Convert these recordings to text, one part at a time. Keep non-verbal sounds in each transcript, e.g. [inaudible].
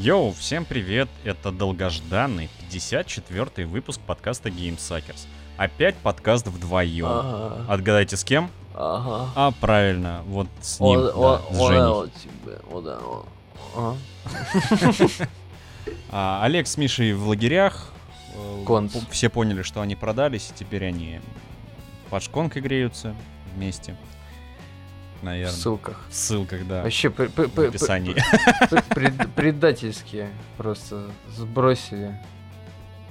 Йоу, всем привет! Это долгожданный 54-й выпуск подкаста Game Suckers. Опять подкаст вдвоем. Ага. Отгадайте с кем? Ага. А, правильно, вот с ним, О- да, о- с о- Женей. о, тебе, о, да, о. Ага. [laughs] А, Олег с Мишей в лагерях. Конц. Все поняли, что они продались, и теперь они под шконкой греются вместе. В Наверное. ссылках. В ссылках, да. Вообще пр- пр- в описании. пр- пред- предательские просто сбросили.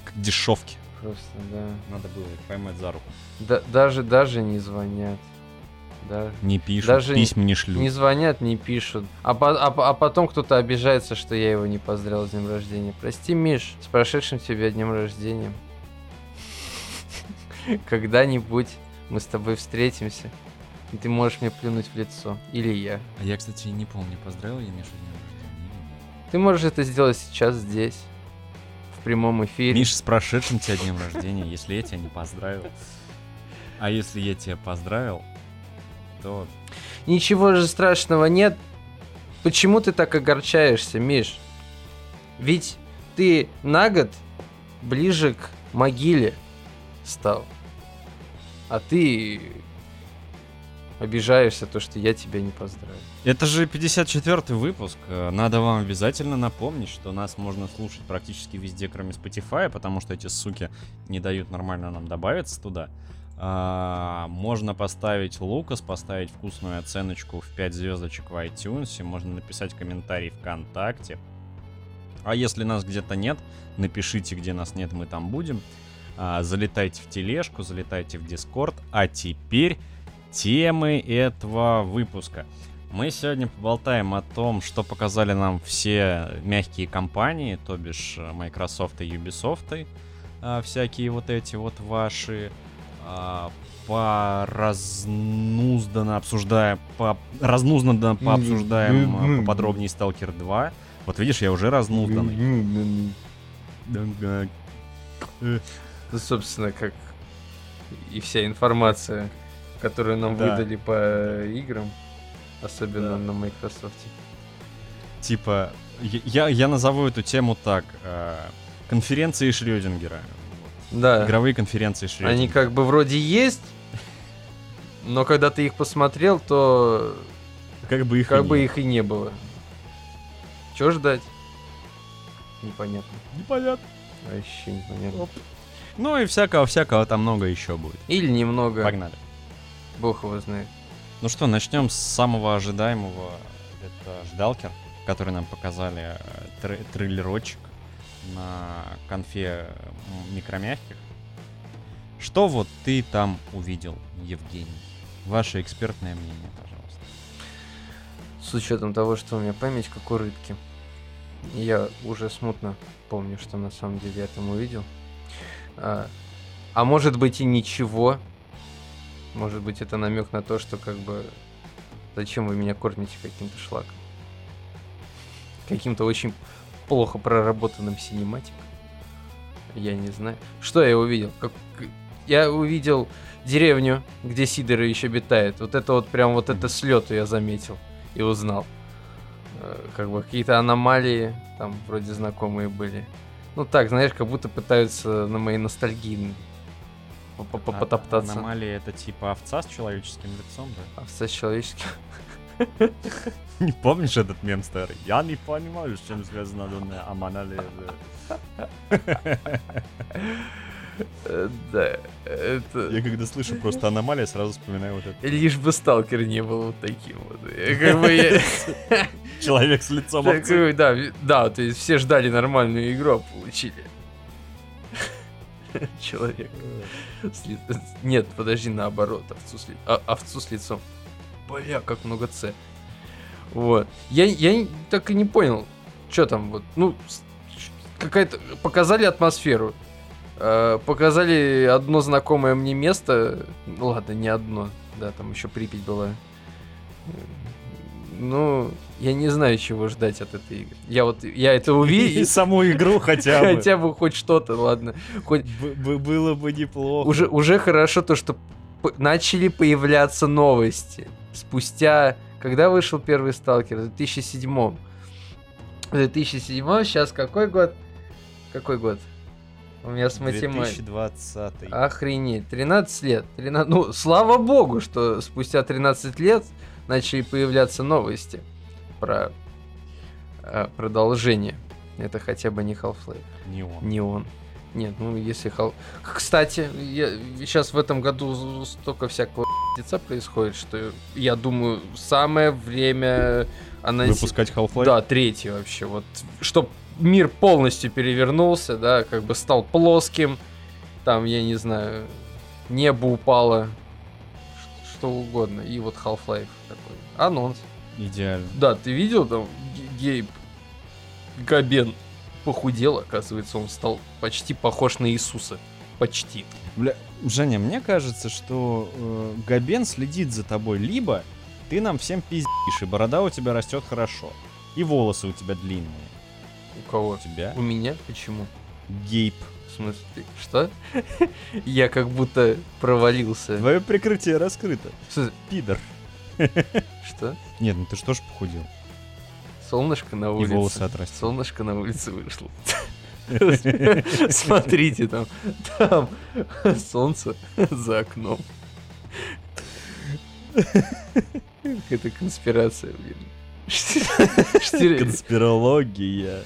К дешевке. Просто, да. Надо было их поймать за руку. Да- даже, даже не звонят. Да. Не пишут, Даже письма не шлют. Не звонят, не пишут. А, по- а а потом кто-то обижается, что я его не поздравил с днем рождения. Прости, Миш, с прошедшим тебя днем рождения. [laughs] Когда-нибудь мы с тобой встретимся, и ты можешь мне плюнуть в лицо. Или я. А я, кстати, не помню, поздравил я Мишу днем рождения. Ты можешь это сделать сейчас здесь, в прямом эфире. Миша, с прошедшим тебя днем рождения, если я тебя не поздравил. А если я тебя поздравил, то Ничего же страшного нет. Почему ты так огорчаешься, Миш? Ведь ты на год ближе к могиле стал. А ты обижаешься то, что я тебя не поздравил. Это же 54-й выпуск. Надо вам обязательно напомнить, что нас можно слушать практически везде, кроме Spotify, потому что эти суки не дают нормально нам добавиться туда. А, можно поставить Лукас, поставить вкусную оценочку в 5 звездочек в iTunes, можно написать комментарий ВКонтакте. А если нас где-то нет, напишите, где нас нет, мы там будем. А, залетайте в тележку, залетайте в Дискорд. А теперь темы этого выпуска. Мы сегодня поболтаем о том, что показали нам все мягкие компании, то бишь э, Microsoft и Ubisoft, а, всякие вот эти вот ваши, а, поразнузданно обсуждая, по, разнузданно пообсуждаем а, поподробнее Stalker 2. Вот видишь, я уже разнузданный. Ну, собственно, как и вся информация, которую нам Да. выдали по играм, особенно Да. на Microsoft. Типа, я- я, назову эту тему так. э, конференции Шрёдингера. Да. Игровые конференции Шрёдингера. Они как бы вроде есть, но когда ты их посмотрел, то как бы их и как бы нет. их и не было. Чего ждать? Непонятно. Непонятно. Вообще непонятно. Ну и всякого-всякого там много еще будет. Или немного. Погнали. Бог его знает. Ну что, начнем с самого ожидаемого. Это Ждалкер, который нам показали э, тре- трейлерочек на конфе микромягких. Что вот ты там увидел, Евгений? Ваше экспертное мнение, пожалуйста. С учетом того, что у меня память как у рыбки. Я уже смутно помню, что на самом деле я там увидел. А, а может быть и ничего. Может быть это намек на то, что как бы зачем вы меня кормите каким-то шлаком. Каким-то очень плохо проработанным синематиком. Я не знаю. Что я увидел? Как... Я увидел деревню, где Сидор еще обитает. Вот это вот прям вот это слету я заметил и узнал. Э, Как бы какие-то аномалии там вроде знакомые были. Ну так, знаешь, как будто пытаются на моей ностальгии потоптаться. Аномалия это типа овца с человеческим лицом, да? Овца с человеческим. [laughs] Не помнишь этот мем старый? Я не понимаю, с чем связана данная аномалия. Э, [laughs] Да, это... Я когда слышу просто аномалия, сразу вспоминаю вот это. Лишь бы сталкер не был вот таким вот. [laughs] Как бы Человек с лицом Да, да, то есть все ждали нормальную игру, а получили. [laughs] Человек. Нет, подожди, наоборот, овцу с, ли- а- овцу с лицом. Бля, как много С. Вот. Я, я так и не понял, что там вот, ну, какая-то... Показали атмосферу. Э, показали одно знакомое мне место. Ну ладно, не одно. Да, там еще Припять была. Ну, я не знаю, чего ждать от этой игры. Я вот, я это И увидел. саму игру хотя бы. Хотя бы хоть что-то, ладно. Хоть Было бы неплохо. уже, уже хорошо то, что начали появляться новости. Спустя... Когда вышел первый сталкер? В 2007 2007, сейчас какой год? Какой год? У меня с математикой. 2020. Охренеть, 13 лет. 13... Ну, слава богу, что спустя 13 лет начали появляться новости про э, продолжение. Это хотя бы не Half-Life. Не он. Не он. Нет, ну если Half... Кстати, я... сейчас в этом году столько всякого пиздеца происходит, что я думаю, самое время анонси- Выпускать Half-Life? Да, третий вообще. Вот, чтоб мир полностью перевернулся, да, как бы стал плоским. Там, я не знаю, небо упало. Что угодно. И вот Half-Life такой. Анонс. Идеально. Да, ты видел там Ге- Гейб Габен похудел, оказывается, он стал почти похож на Иисуса. Почти. Бля, Женя, мне кажется, что э, Габен следит за тобой, либо ты нам всем пиздишь, и борода у тебя растет хорошо, и волосы у тебя длинные. У кого? У тебя У меня? Почему? гейп. В смысле, что? Я как будто провалился. Твое прикрытие раскрыто. Что? Пидор. Что? Нет, ну ты что ж похудел? Солнышко на И улице. волосы отрастили. Солнышко на улице вышло. [laughs] Смотрите, там, там солнце за окном. Это конспирация, блин. Конспирология.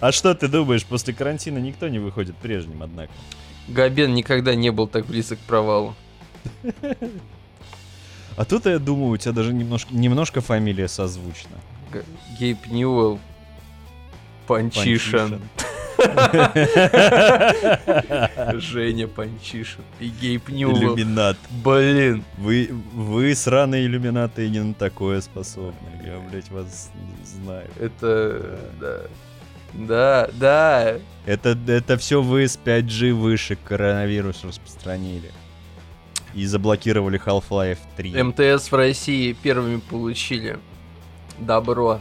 А что ты думаешь, после карантина никто не выходит прежним, однако? Габен никогда не был так близок к провалу. А тут, я думаю, у тебя даже немножко, немножко фамилия созвучна. Г- Гейб Ньюэлл. Панчишин. [laughs] Женя Панчишин. И Гейб Ньюэлл. Иллюминат. Блин. Вы, вы сраные иллюминаты и не на такое способны. Я, блядь, вас знаю. Это... Да. Да, да. Это, это все вы с 5G выше коронавирус распространили. И заблокировали Half-Life 3. МТС в России первыми получили добро на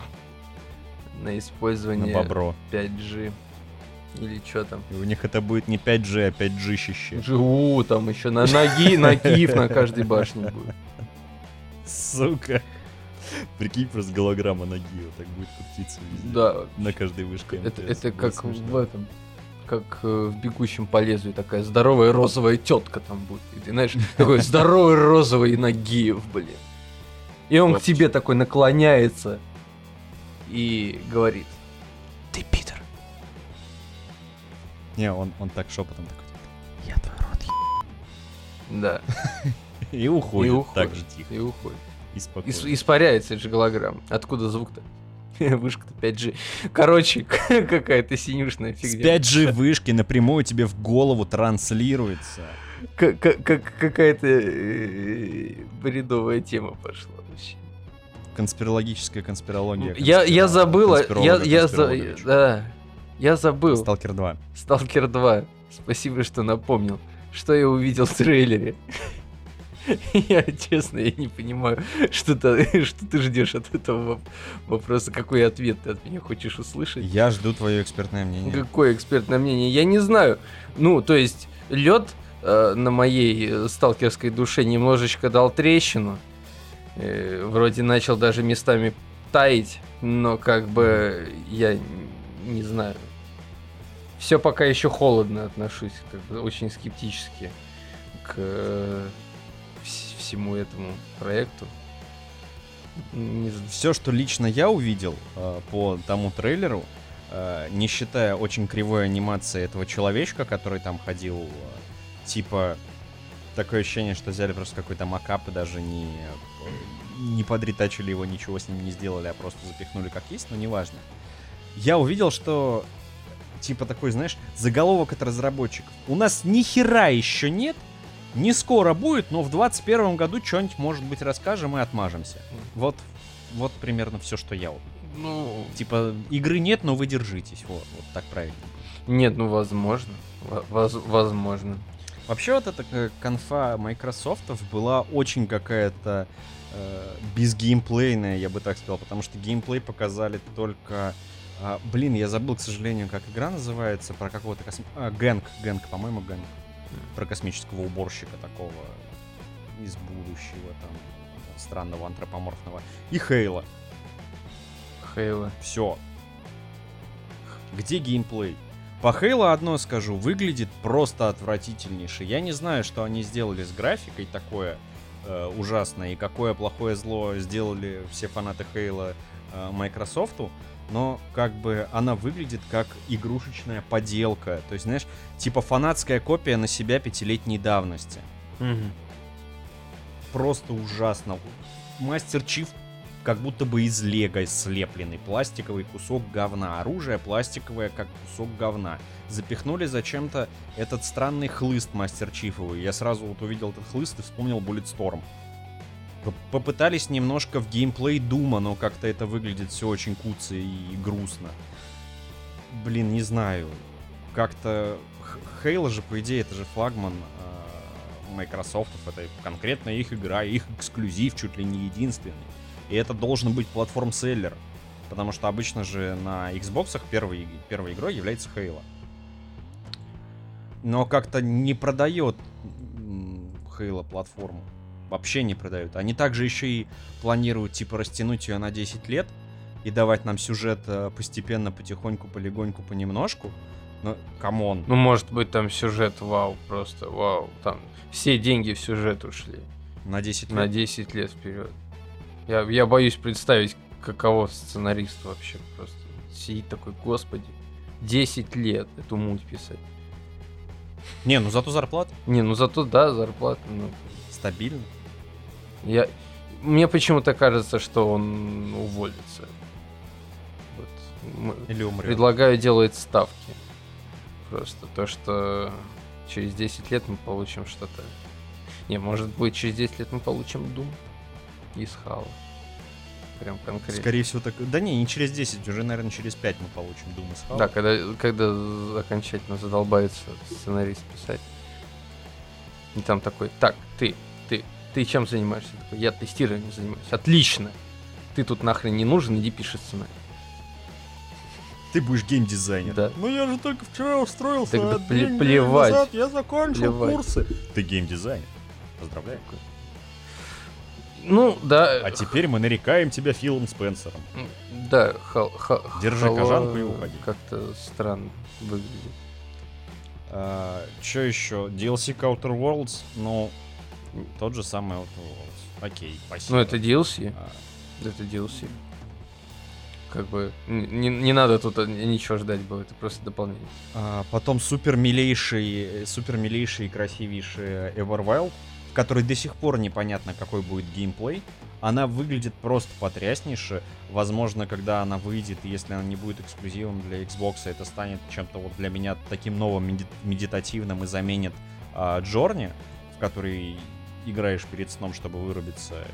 на использование бобро. 5G. Или что там? И у них это будет не 5G, а 5G щище. ЖУ, там еще на ноги, на Киев на каждой башне будет. Сука. Прикинь, просто голограмма ноги вот так будет крутиться везде. Да, На каждой вышке. это, МТС. это Будет как смешно. в этом, как э, в бегущем по лезвию такая здоровая розовая тетка там будет. И ты знаешь, [laughs] такой здоровый розовый Нагиев, блин. И он к тебе такой наклоняется и говорит, ты Питер. Не, он, он так шепотом такой. Я твой рот Да, [laughs] И уходит, и уходит. так же тихо. И уходит. И спокойно. Ис- испаряется, это же голограмма. Откуда звук-то? [laughs] Вышка-то 5G. Короче, [laughs] какая-то синюшная С фигня. 5G вышки напрямую тебе в голову транслируется. Какая-то э, бредовая тема пошла вообще. Конспирологическая конспирология. Я, я забыла, я, я, за- да, я забыл. Сталкер 2. Сталкер 2. Спасибо, что напомнил. Что я увидел в трейлере. [laughs] Я, честно, я не понимаю, что ты, [laughs] что ты ждешь от этого воп- вопроса. Какой ответ ты от меня хочешь услышать? Я жду твое экспертное мнение. Какое экспертное мнение? Я не знаю. Ну, то есть, лед на моей э, сталкерской душе немножечко дал трещину. Э, вроде начал даже местами таять, но как бы я не знаю. Все пока еще холодно отношусь, как бы очень скептически к э, всему этому проекту. Все, что лично я увидел э, по тому трейлеру, э, не считая очень кривой анимации этого человечка, который там ходил, э, типа такое ощущение, что взяли просто какой-то макап и даже не, не подретачили его, ничего с ним не сделали, а просто запихнули как есть, но неважно. Я увидел, что типа такой, знаешь, заголовок от разработчиков. У нас ни хера еще нет, не скоро будет, но в 21 году что-нибудь, может быть, расскажем и отмажемся. Вот, вот примерно все, что я. Ну, Типа, игры нет, но вы держитесь. Вот, вот так правильно. Нет, ну возможно. Во- воз- возможно. Вообще вот эта э, конфа Microsoft была очень какая-то э, безгеймплейная, я бы так сказал, потому что геймплей показали только... а, блин, я забыл, к сожалению, как игра называется, про какого-то косм... а, Гэнк, Гэнк, по-моему, Гэнк. Про космического уборщика такого из будущего, там, странного антропоморфного. И Хейла. Хейла. Все. Где геймплей? По Хейла одно скажу, выглядит просто отвратительнейше. Я не знаю, что они сделали с графикой такое э, ужасное и какое плохое зло сделали все фанаты Хейла э, Microsoftу, но как бы она выглядит как игрушечная поделка. То есть, знаешь, типа фанатская копия на себя пятилетней давности. Мгм. Просто ужасно. Мастер Чиф как будто бы из лего слепленный. Пластиковый кусок говна. Оружие пластиковое, как кусок говна. Запихнули зачем-то этот странный хлыст Мастер Чифовый. Я сразу вот увидел этот хлыст и вспомнил Bulletstorm. П- Попытались немножко в геймплей Дума, но как-то это выглядит все очень куцо и грустно. Блин, не знаю. Как-то... Хейла же, по идее, это же флагман э, Microsoft. Это конкретно их игра, их эксклюзив, чуть ли не единственный. И это должен быть платформ-селлер. Потому что обычно же на Xbox первой, первой игрой является Halo. Но как-то не продает Halo платформу. Вообще не продают. Они также еще и планируют, типа, растянуть ее на 10 лет и давать нам сюжет э, постепенно, потихоньку, полегоньку, понемножку. Ну, come on. Ну, может быть, там сюжет, вау, просто вау. Там все деньги в сюжет ушли. На 10 На лет. 10 лет вперед. Я, я боюсь представить, каково сценарист вообще просто. Сидит такой, господи, 10 лет эту муть писать. Не, ну зато зарплата Не, ну зато, да, зарплата, ну, стабильна. Я... Мне почему-то кажется, что он уволится. Вот. Или умрет. Предлагаю делать ставки. Просто то, что через 10 лет мы получим что-то. Не, может быть, через 10 лет мы получим Doom из Хала. Прям конкретно. Скорее всего, так. Да не, не через 10, уже, наверное, через 5 мы получим Doom из Halo. Да, когда, когда окончательно задолбается сценарист писать. И там такой, так, ты, ты, чем занимаешься? Такой, я тестированием занимаюсь. Отлично. Ты тут нахрен не нужен, иди пиши сценарий. Ты будешь геймдизайнер. Да. Ну я же только вчера устроился. Так да а пле- плевать. назад я закончил Плевать. курсы. Ты геймдизайнер. Поздравляю. Ну, да. А теперь мы нарекаем тебя Филом Спенсером. Да, хал, ха- Держи Хала кожанку и уходи. Как-то странно выглядит. что еще? DLC Outer Worlds, ну, тот же самый Outer Worlds. Окей, спасибо. Ну, это DLC. А, Это DLC. Как бы не, не надо тут э, ничего ждать было, это просто дополнение. а, потом супер милейший, супер милейший и красивейший Everwild, в которой до сих пор непонятно, какой будет геймплей. Она выглядит просто потряснейше. Возможно, когда она выйдет, и если она не будет эксклюзивом для Xbox, это станет чем-то вот для меня таким новым меди- медитативным и заменит а, Джорни, в который играешь перед сном, чтобы вырубиться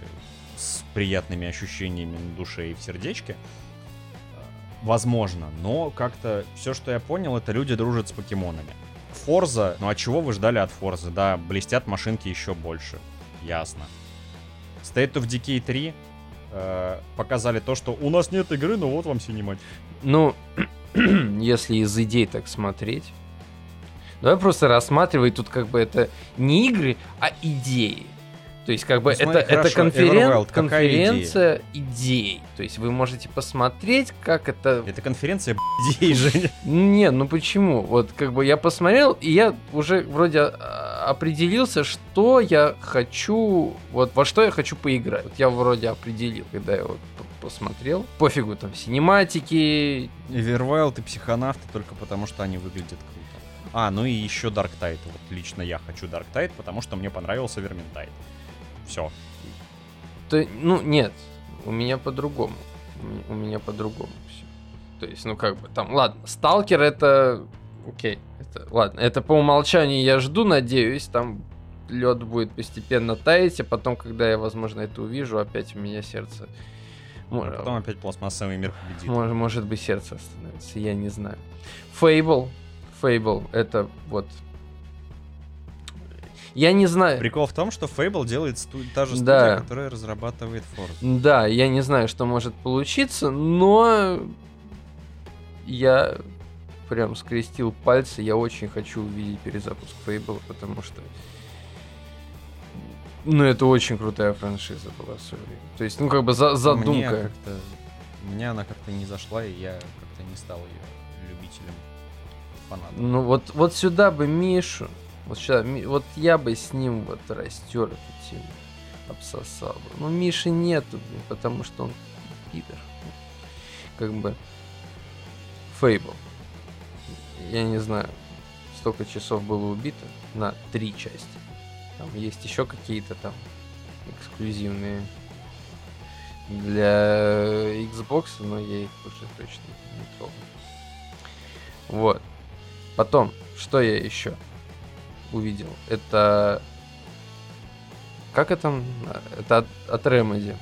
с приятными ощущениями на душе и в сердечке. Возможно, но как-то все, что я понял, это люди дружат с покемонами. Форза, ну а чего вы ждали от Форзы? Да, блестят машинки еще больше. Ясно. State of Decay 3 э, показали то, что у нас нет игры, но вот вам синематик. Ну, [clears throat] если из идей так смотреть, давай просто рассматривать тут как бы это не игры, а идеи. То есть как бы Ну, смотри, это, это конферен- Everwild, какая идея? конференция идей. То есть вы можете посмотреть, как это Это конференция идей, Женя. Не, ну почему? Вот как бы я посмотрел, и я уже вроде а, определился, что я хочу, вот во что я хочу поиграть. Вот я вроде определил, когда я вот посмотрел. Пофигу там синематики, Everwild и Психонавты только потому, что они выглядят круто. А, ну и еще Dark Tide. Вот лично я хочу Dark Tide, потому что мне понравился Vermintide. Все. то, ну нет, у меня по-другому. У меня, по-другому все. То есть, ну как бы там, ладно, Сталкер это, окей, это, ладно, это по умолчанию я жду, надеюсь, там лед будет постепенно таять, а потом, когда я, возможно, это увижу, опять у меня сердце... А потом опять пластмассовый мир победит. может, может быть, сердце остановится, я не знаю. Fable, Fable, это вот... Я не знаю... Прикол в том, что Fable делает сту- та же студия, Да. которая разрабатывает Forza. Да, я не знаю, что может получиться, но я прям скрестил пальцы. Я очень хочу увидеть перезапуск Fable, потому что ну, это очень крутая франшиза была в свое время. То есть, ну, как бы за- Мне задумка. как-то... Мне она как-то не зашла, и я как-то не стал ее фанатам. Ну вот, вот сюда бы Мишу, вот, сюда, вот я бы с ним вот растер эту тему, обсосал бы. Но Миши нету, потому что он пидор. Как бы Фейбл. Я не знаю, столько часов было убито на три части. Там есть еще какие-то там эксклюзивные для Xbox, но я их уже точно не трогаю. Вот. Потом, что я еще увидел? Это... Как это? Это от, от Remedy. М,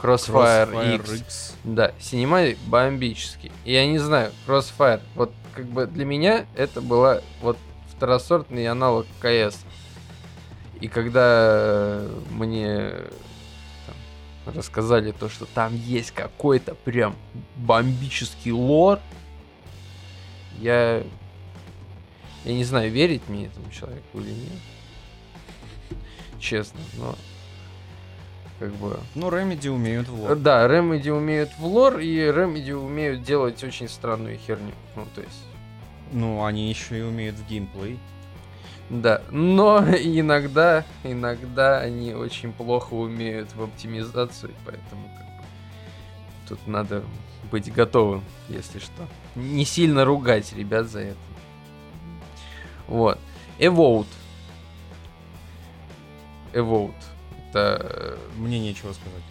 Crossfire, X. Да, синематик бомбический. И я не знаю, Crossfire, вот как бы для меня это была вот второсортный аналог КС. И когда э, мне там рассказали то, что там есть какой-то прям бомбический лор, я... Я не знаю, верить мне этому человеку или нет. Честно, но... Как бы... Ну, Remedy умеют в лор. Да, Remedy умеют в лор, и Remedy умеют делать очень странную херню. Ну, то есть... Ну, они еще и умеют в геймплей. Да, но иногда, иногда они очень плохо умеют в оптимизацию, поэтому как бы, тут надо быть готовым, если что. Не сильно ругать ребят за это. Вот. Evote. Evote. Это э, Мне нечего сказать.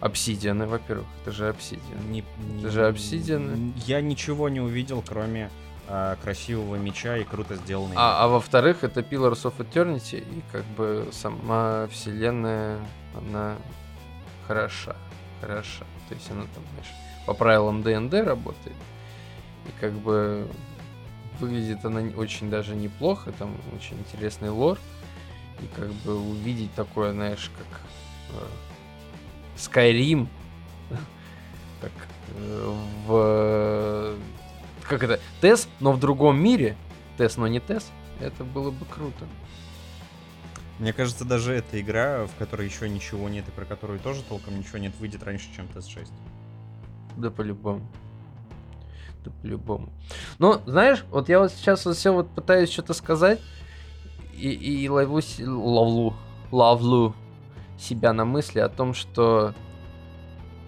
обсидианы, во-первых. Это же обсидиан. Не, не- Это же Obsidian. Я ничего не увидел, кроме а, красивого меча и круто сделанной. А, а во-вторых, это Pillars of Eternity, и как бы сама вселенная, она хороша, хороша. То есть она там, знаешь, по правилам ДНД работает, и как бы выглядит она очень даже неплохо, там очень интересный лор, и как бы увидеть такое, знаешь, как э, Skyrim, [laughs] как э, в как это, Тес, но в другом мире, Тес, но не Тес, это было бы круто. Мне кажется, даже эта игра, в которой еще ничего нет и про которую тоже толком ничего нет, выйдет раньше, чем TS6. Да по-любому. Да по-любому. Но, знаешь, вот я вот сейчас вот все вот пытаюсь что-то сказать и, и ловлю, ловлю, ловлю себя на мысли о том, что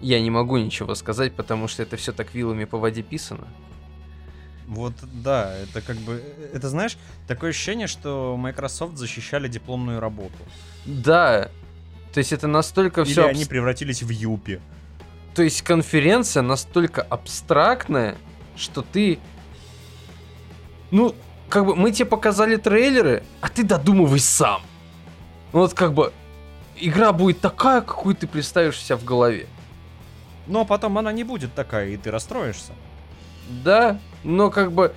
я не могу ничего сказать, потому что это все так вилами по воде писано. Вот, да, это как бы... Это, знаешь, такое ощущение, что Microsoft защищали дипломную работу. Да, то есть это настолько Или все... они превратились в Юпи. То есть конференция настолько абстрактная, что ты... Ну, как бы мы тебе показали трейлеры, а ты додумывай сам. Ну вот как бы игра будет такая, какую ты представишь себя в голове. Но потом она не будет такая, и ты расстроишься. Да, но как бы...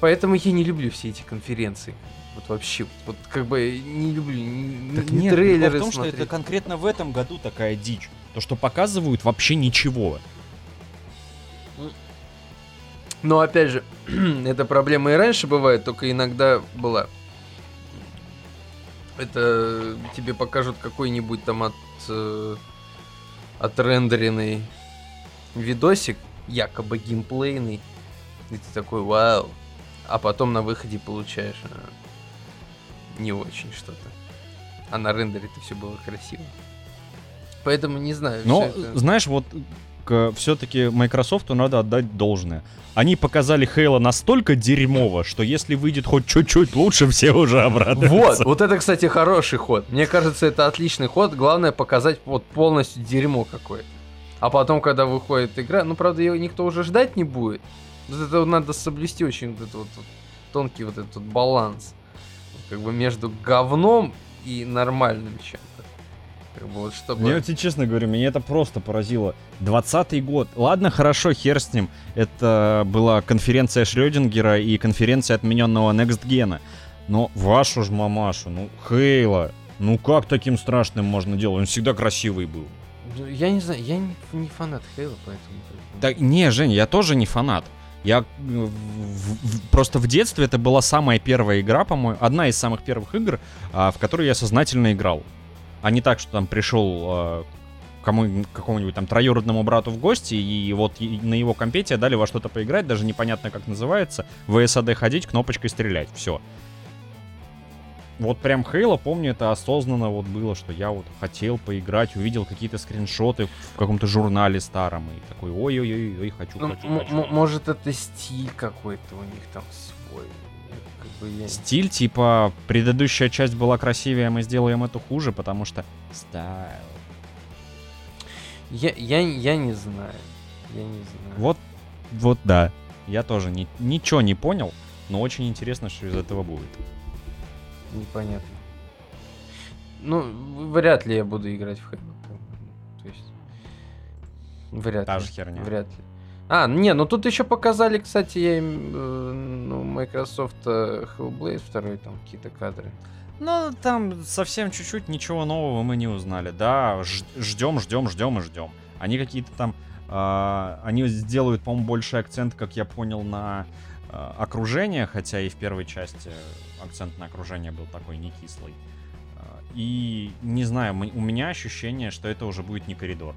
Поэтому я не люблю все эти конференции. Вот вообще, вот как бы не люблю ни, Так ни нет, трейлеры в том, что смотреть. это конкретно в этом году такая дичь. То, что показывают вообще ничего. Но опять же, [clears throat] эта проблема и раньше бывает, только иногда была. Это тебе покажут какой-нибудь там от э, отрендеренный видосик, якобы геймплейный, и ты такой, вау. А потом на выходе получаешь э, не очень что-то. А на рендере-то все было красиво. Поэтому не знаю. Но, это- знаешь, вот все-таки Microsoft надо отдать должное. Они показали Хейла настолько дерьмово, что если выйдет хоть чуть-чуть лучше, все уже Вот, обрадуются. вот это, кстати, хороший ход. Мне кажется, это отличный ход. Главное показать вот полностью дерьмо какое-то. А потом, когда выходит игра, ну, правда, ее никто уже ждать не будет. Вот это вот надо соблюсти очень вот этот вот, вот тонкий вот этот вот баланс. Как бы между говном и нормальным чем-то. Как бы вот чтобы... Я тебе честно говорю, меня это просто поразило. 20-й год. Ладно, хорошо, хер с ним. Это была конференция Шрёдингера и конференция отмененного Next Gen. Но вашу ж мамашу, ну, Хейла. Ну как таким страшным можно делать? Он всегда красивый был. Ну, Я не знаю, я не, не фанат Хейла, поэтому... Да не, Жень, я тоже не фанат. Я э, в- в- просто в детстве это была самая первая игра, по-моему, одна из самых первых игр, а, в которую я сознательно играл. А не так, что там пришел а, кому какому-нибудь там троюродному брату в гости, и вот и на его компете дали во что-то поиграть, даже непонятно как называется, в САД ходить, кнопочкой стрелять, все. Вот прям Хейла, помню, это осознанно вот было, что я вот хотел поиграть, увидел какие-то скриншоты в каком-то журнале старом, и такой, ой-ой-ой, хочу, Ну, хочу, хочу. может, это стиль какой-то у них там Стиль, типа, предыдущая часть была красивее, мы сделаем эту хуже, потому что стайл. Я, я, я не знаю. Я не знаю. Вот, вот да. Я тоже ни- ничего не понял, но очень интересно, что из этого будет. Непонятно. Ну, вряд ли я буду играть в Halo. ну, То есть... Вряд Та ли. же херня. Вряд ли. А, не, ну тут еще показали, кстати, я им, э, Microsoft э, Hellblade второй, там какие-то кадры. Ну, там совсем чуть-чуть ничего нового мы не узнали. Да, ждем, ждем, ждем и ждем. Они какие-то там... а, они сделают, по-моему, больший акцент, как я понял, на а, окружение, хотя и в первой части акцент на окружение был такой не кислый. А, И не знаю, у меня ощущение, что это уже будет не коридор.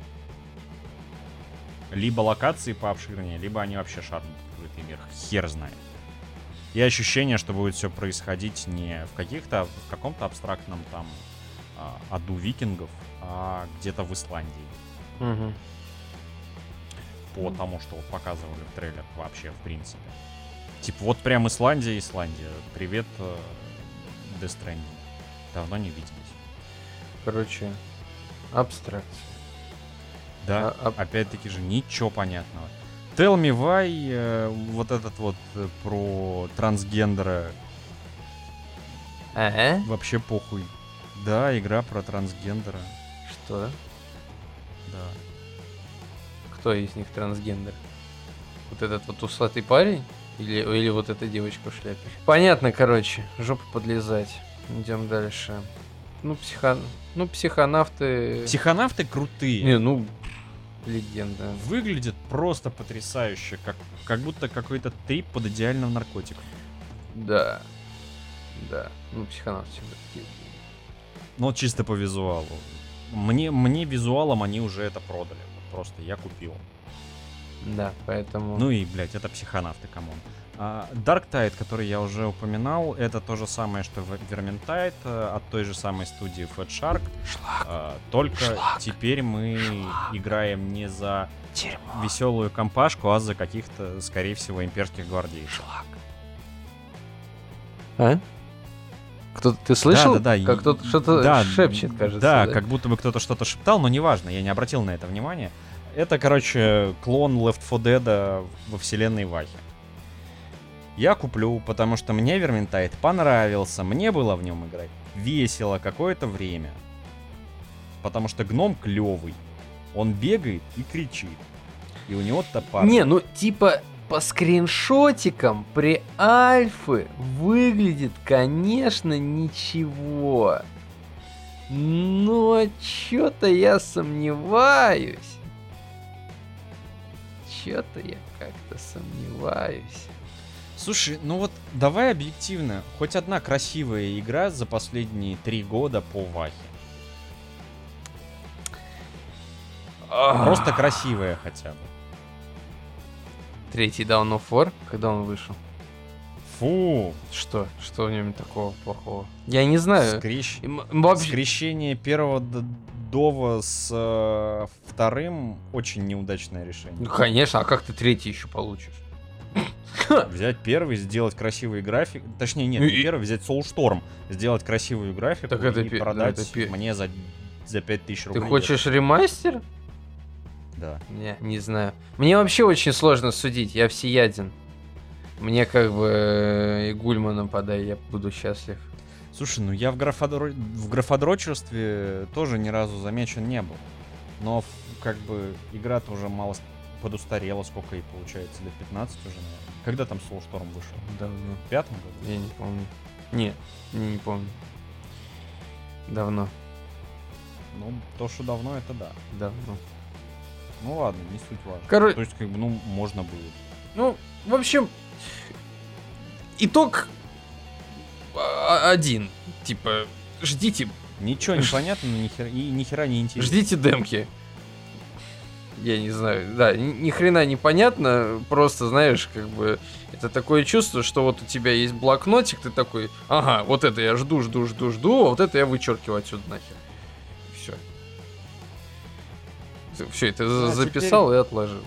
Либо локации пообширнее, либо они вообще шарнут открытый мир. Хер знает. И ощущение, что будет все происходить не в каких-то, в каком-то абстрактном там а, аду викингов, а где-то в Исландии. Мгм. По тому, что вот показывали в трейлерах вообще, в принципе. Типа вот прям Исландия, Исландия. Привет, э, Death Stranding. Давно не виделись. Короче, абстракция. Да, А- а- опять-таки же ничего понятного. Tell me why, э, вот этот вот э, про трансгендера А? вообще похуй. Да, игра про трансгендера. Что? Да. Кто из них трансгендер? Вот этот вот усатый парень? Или, или вот эта девочка в шляпе? Понятно, короче. Жопу подлезать. Идем дальше. Ну, психон... ну психонавты... Психонавты крутые. Не, ну, легенда. Выглядит просто потрясающе, как, как будто какой-то трип под идеальным наркотиком. Да. Да. Ну, психонавты всегда такие. Ну, вот чисто по визуалу. Мне, мне визуалом они уже это продали. Просто я купил. Да, поэтому... Ну и, блядь, это психонавты, come on. А, Darktide, который я уже упоминал, это то же самое, что Vermintide э, от той же самой студии Fatshark. А, только Шлак. теперь мы играем не за Дерьмо. веселую компашку, а за каких-то, скорее всего, имперских гвардейцев. А? Кто ты слышал? Да, да, да. Как кто-то что-то да, шепчет, кажется. Да, как будто бы кто-то что-то шептал, но неважно, я не обратил на это внимания. Это, короче, клон Left 4 Dead во вселенной Вахи. Я куплю, потому что мне Vermintide понравился, мне было в нем играть весело какое-то время. Потому что гном клевый. Он бегает и кричит. И у него топор. Не, ну типа по скриншотикам при альфы выглядит, конечно, ничего. Но чё-то я сомневаюсь. Чё-то я как-то сомневаюсь. Слушай, ну вот давай объективно. Хоть одна красивая игра за последние три года по Вахе. Просто красивая хотя бы. Третий Down of War, когда он вышел. Фу, Что? Что в нем такого плохого? Я не знаю. скрещ- Вообще, скрещение первого Дова с э, вторым очень неудачное ну, решение. конечно, а как ты третий еще получишь? Взять первый, сделать красивый график. Точнее, нет, не первый, взять Soulstorm, сделать красивую графику Так это и да, продать это пе- мне за, за 5000 Ты рублей. хочешь ремастер? Да. Не, не знаю. Мне вообще очень сложно судить, я всеяден. Мне как бы э, и Гульмана подай, я буду счастлив. Слушай, ну я в, графодро... в графодрочестве тоже ни разу замечен не был. Но как бы игра-то уже мало подустарела, сколько ей получается, лет 15 уже, наверное. Когда там Soulstorm вышел? Давно. В пятом году? Я не помню. Не, не, не помню. Давно, Ну, то, что давно, это да. давно. Ну ладно, не суть важно. Короче, То есть, как бы, ну, можно будет. ну, в общем, итог а- один. Типа, ждите, Ничего не понятно, хера, ни хера не интересно. ждите демки. Я не знаю, да, ни, ни хрена непонятно, просто, знаешь, как бы, это такое чувство, что вот у тебя есть блокнотик, ты такой, ага, вот это я жду, жду, жду, жду, а вот это я вычеркиваю отсюда нахер. Все. Все, это А записал и отложил.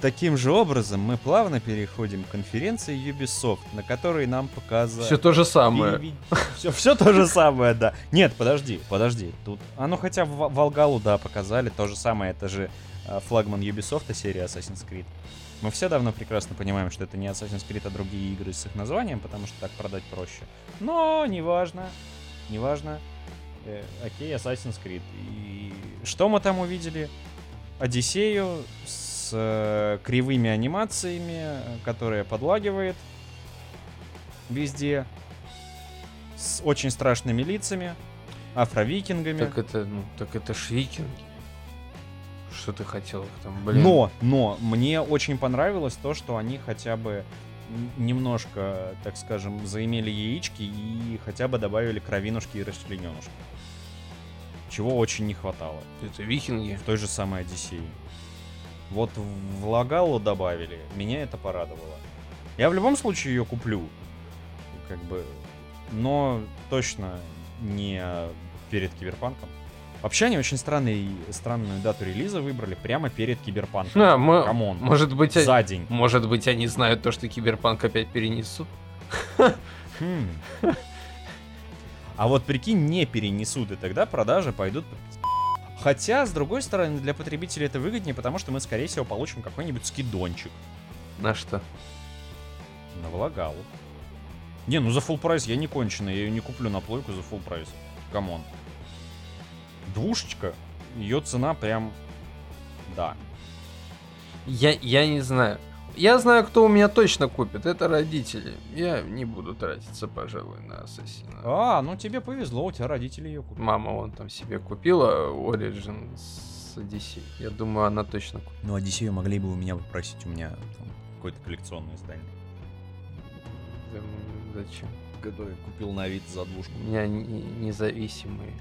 Таким же образом мы плавно переходим к конференции Ubisoft, на которой нам показали... Все то же самое. Все, все то же самое, да. Нет, подожди, подожди. Тут, а ну хотя в Волгалу, да, показали то же самое. Это же флагман Ubisoft серия Assassin's Creed. Мы все давно прекрасно понимаем, что это не Assassin's Creed, а другие игры с их названием, потому что так продать проще. Но неважно, неважно. Э, окей, Assassin's Creed. И что мы там увидели? Одиссею с э, кривыми анимациями, которая подлагивает везде, с очень страшными лицами, афровикингами. Так это, ну, так это ж викинги. Что ты хотел там, блин? Но, но, мне очень понравилось то, что они хотя бы немножко, так скажем, заимели яички и хотя бы добавили кровинушки и расчлененушки. Чего очень не хватало Это викинги. в той же самой Одиссее. Вот Влагалу добавили, меня это порадовало. Я в любом случае ее куплю, как бы, но точно не перед Киберпанком. Вообще они очень странный, странную дату релиза выбрали прямо перед Киберпанком. А, мы- Come on. Может быть, они- За день. может быть, они знают то, что Киберпанк опять перенесут? Хм. А вот прикинь, не перенесут, и тогда продажи пойдут... Хотя, с другой стороны, для потребителей это выгоднее, потому что мы, скорее всего, получим какой-нибудь скидончик На что? на Влагалу. Не, ну за full price я не конченый, я ее не куплю на плойку за full price. Come on. Двушечка, ее цена прям... Да. Я, я не знаю. Я знаю, кто у меня точно купит. Это родители. Я не буду тратиться, пожалуй, на Ассасина. А, ну тебе повезло, у тебя родители ее купили. Мама вон там себе купила Origin с Odyssey. Я думаю, она точно купит. Ну, Одиссею могли бы у меня попросить, у меня там какое-то коллекционное издание. Да, Зачем? Который купил на вид за двушку. У меня не- независимые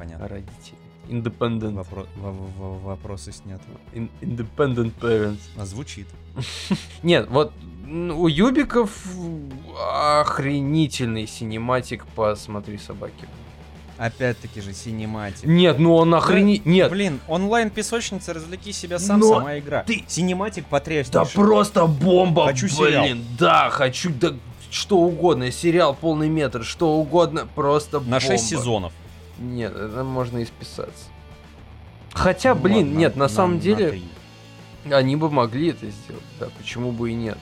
Понятно. родители. Independent. Вопро- во- во- Вопросы сняты. In- independent parents. А звучит. [laughs] Нет, вот у Юбиков охренительный синематик по «Смотри, собаки». Опять-таки же синематик. Нет, ну он охрени... Нет, Блин, онлайн песочница, развлеки себя сам, Но сама игра. ты- Синематик да потряснейший. просто бомба, Хочу блин. сериал. Да, хочу, да что угодно. Сериал полный метр, что угодно, просто На 6 бомба. сезонов. Нет, это можно и списаться. Хотя, Ну блин, ладно, нет, на, самом на деле, три. они бы могли это сделать. Да, почему бы и нет.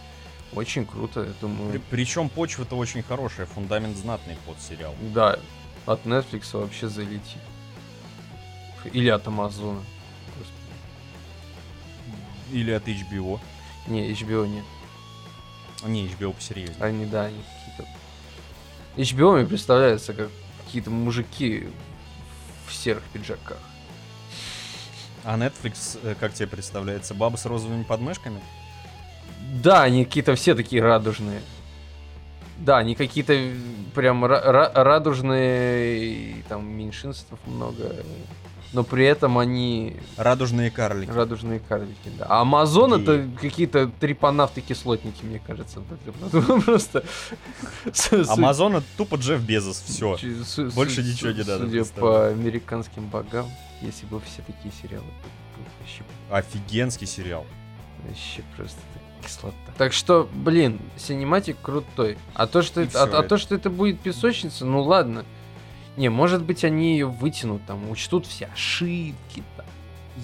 Очень круто, я думаю. При- Причем почва-то очень хорошая, фундамент знатный под сериал. Да, от Netflix вообще залетит. Или от Амазона. Или от HBO. Не, HBO нет. Не, HBO посерьезнее. Они, да, они какие-то... HBO мне представляется как какие-то мужики в серых пиджаках. А Netflix, э, как тебе представляется, баба с розовыми подмышками? Да, они какие-то все такие радужные. Да, они какие-то прям ра- ра- радужные, и там меньшинств много. Но при этом они Радужные карлики. радужные карлики, да. А Амазон Геи. это какие-то трипонавты-кислотники, мне кажется. [laughs] Ну, Просто... Амазон это тупо Джефф Безос, все. Больше ничего не надо Судя по американским богам, если бы все такие сериалы Офигенский сериал. вообще просто кислота. Так что, блин, синематик крутой. А то, что И это, а, а то, что это будет песочница, ну ладно. Не, может быть, они ее вытянут, там, учтут все ошибки. Там.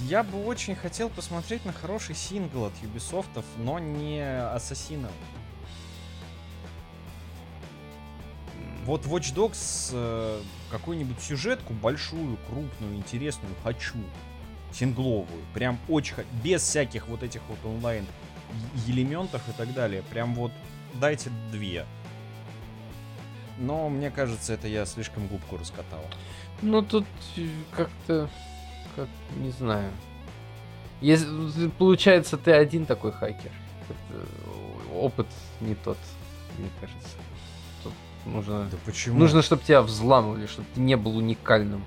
Я бы очень хотел посмотреть на хороший сингл от Ubisoft, но не Ассасина. Вот Watch Dogs э, какую-нибудь сюжетку большую, крупную, интересную хочу. Сингловую. Прям очень... Без всяких вот этих вот онлайн элементов и так далее. Прям вот дайте две. Но мне кажется, это я слишком губку раскатал. Ну, тут э, как-то, как, не знаю. Если, получается, ты один такой хакер. Это, опыт не тот, мне кажется. Тут нужно... Да почему? Нужно, чтобы тебя взламывали, чтобы ты не был уникальным.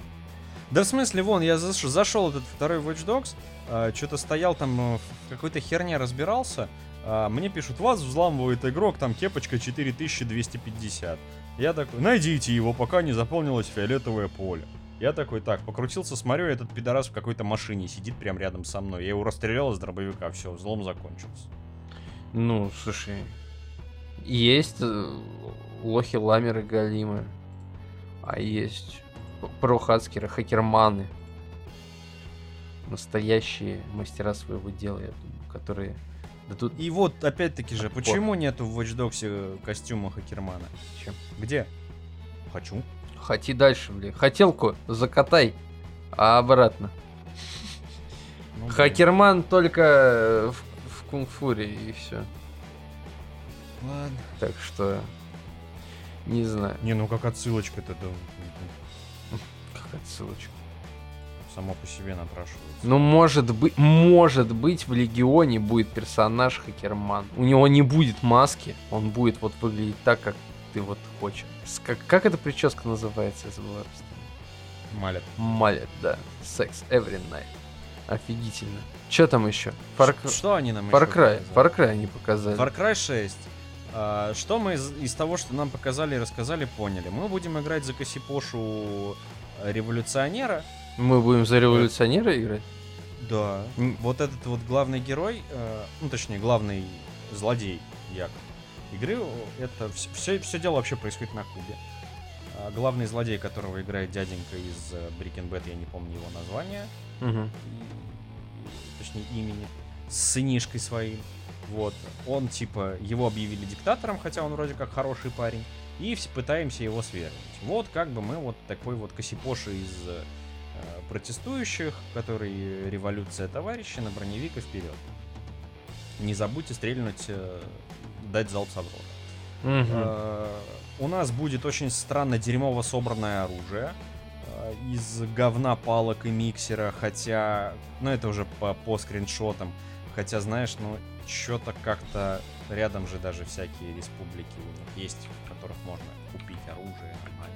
Да в смысле, вон, я заш- зашел этот второй Watch Dogs, что-то стоял там э, в какой-то херне разбирался, а, мне пишут, вас взламывает игрок, там кепочка 4250. Я такой, найдите его, пока не заполнилось фиолетовое поле. Я такой, так, покрутился, смотрю, этот пидорас в какой-то машине сидит прям рядом со мной. Я его расстрелял из дробовика, все, взлом закончился. Ну, слушай, есть э, лохи-ламеры галимы, а есть про-хацкеры, хакерманы. Настоящие мастера своего дела, я думаю, которые дадут... И вот, опять-таки же, Отпор. почему нету в Watch Dogs э, костюма Хакермана? Чем? Где? Хочу. Хоти дальше, блин. Хотелку закатай, а обратно. Ну, блин. Хакерман только э, в, в кунг-фуре и все. Ладно. Так что... Не знаю. Не, ну как отсылочка-то, да, Как отсылочка. Само по себе напрашивается. Ну, может быть, может быть, в Легионе будет персонаж Хакерман. У него не будет маски, он будет вот выглядеть так, как ты вот хочешь. Как, как эта прическа называется, я просто. Малет. Малет, да. Секс every night. Офигительно. Че там еще? Far, Что они нам Far Cry. показали? Far Cry они показали. Far Cry 6. А, что мы из, из того, что нам показали и рассказали, поняли? Мы будем играть за Косипошу революционера. Мы будем за революционера играть? Да. М. Вот этот вот главный герой, э, ну точнее главный злодей якобы игры, это все, все, дело вообще происходит на Кубе. А, главный злодей, которого играет дяденька из э, Breaking Bad, я не помню его название. Мгм. и- точнее имени, с сынишкой своим. Вот. Он, типа, его объявили диктатором, хотя он вроде как хороший парень. И все пытаемся его свергнуть. Вот как бы мы вот такой вот косипоши из э, протестующих, который революция товарища на броневик и вперед. Не забудьте стрельнуть, э, дать залп с обзора. Э, У нас будет очень странно дерьмово собранное оружие э, из говна, палок и миксера, хотя, ну это уже по, по скриншотам, хотя, знаешь, ну что-то как-то рядом же даже всякие республики у них есть, в которых можно купить оружие нормально.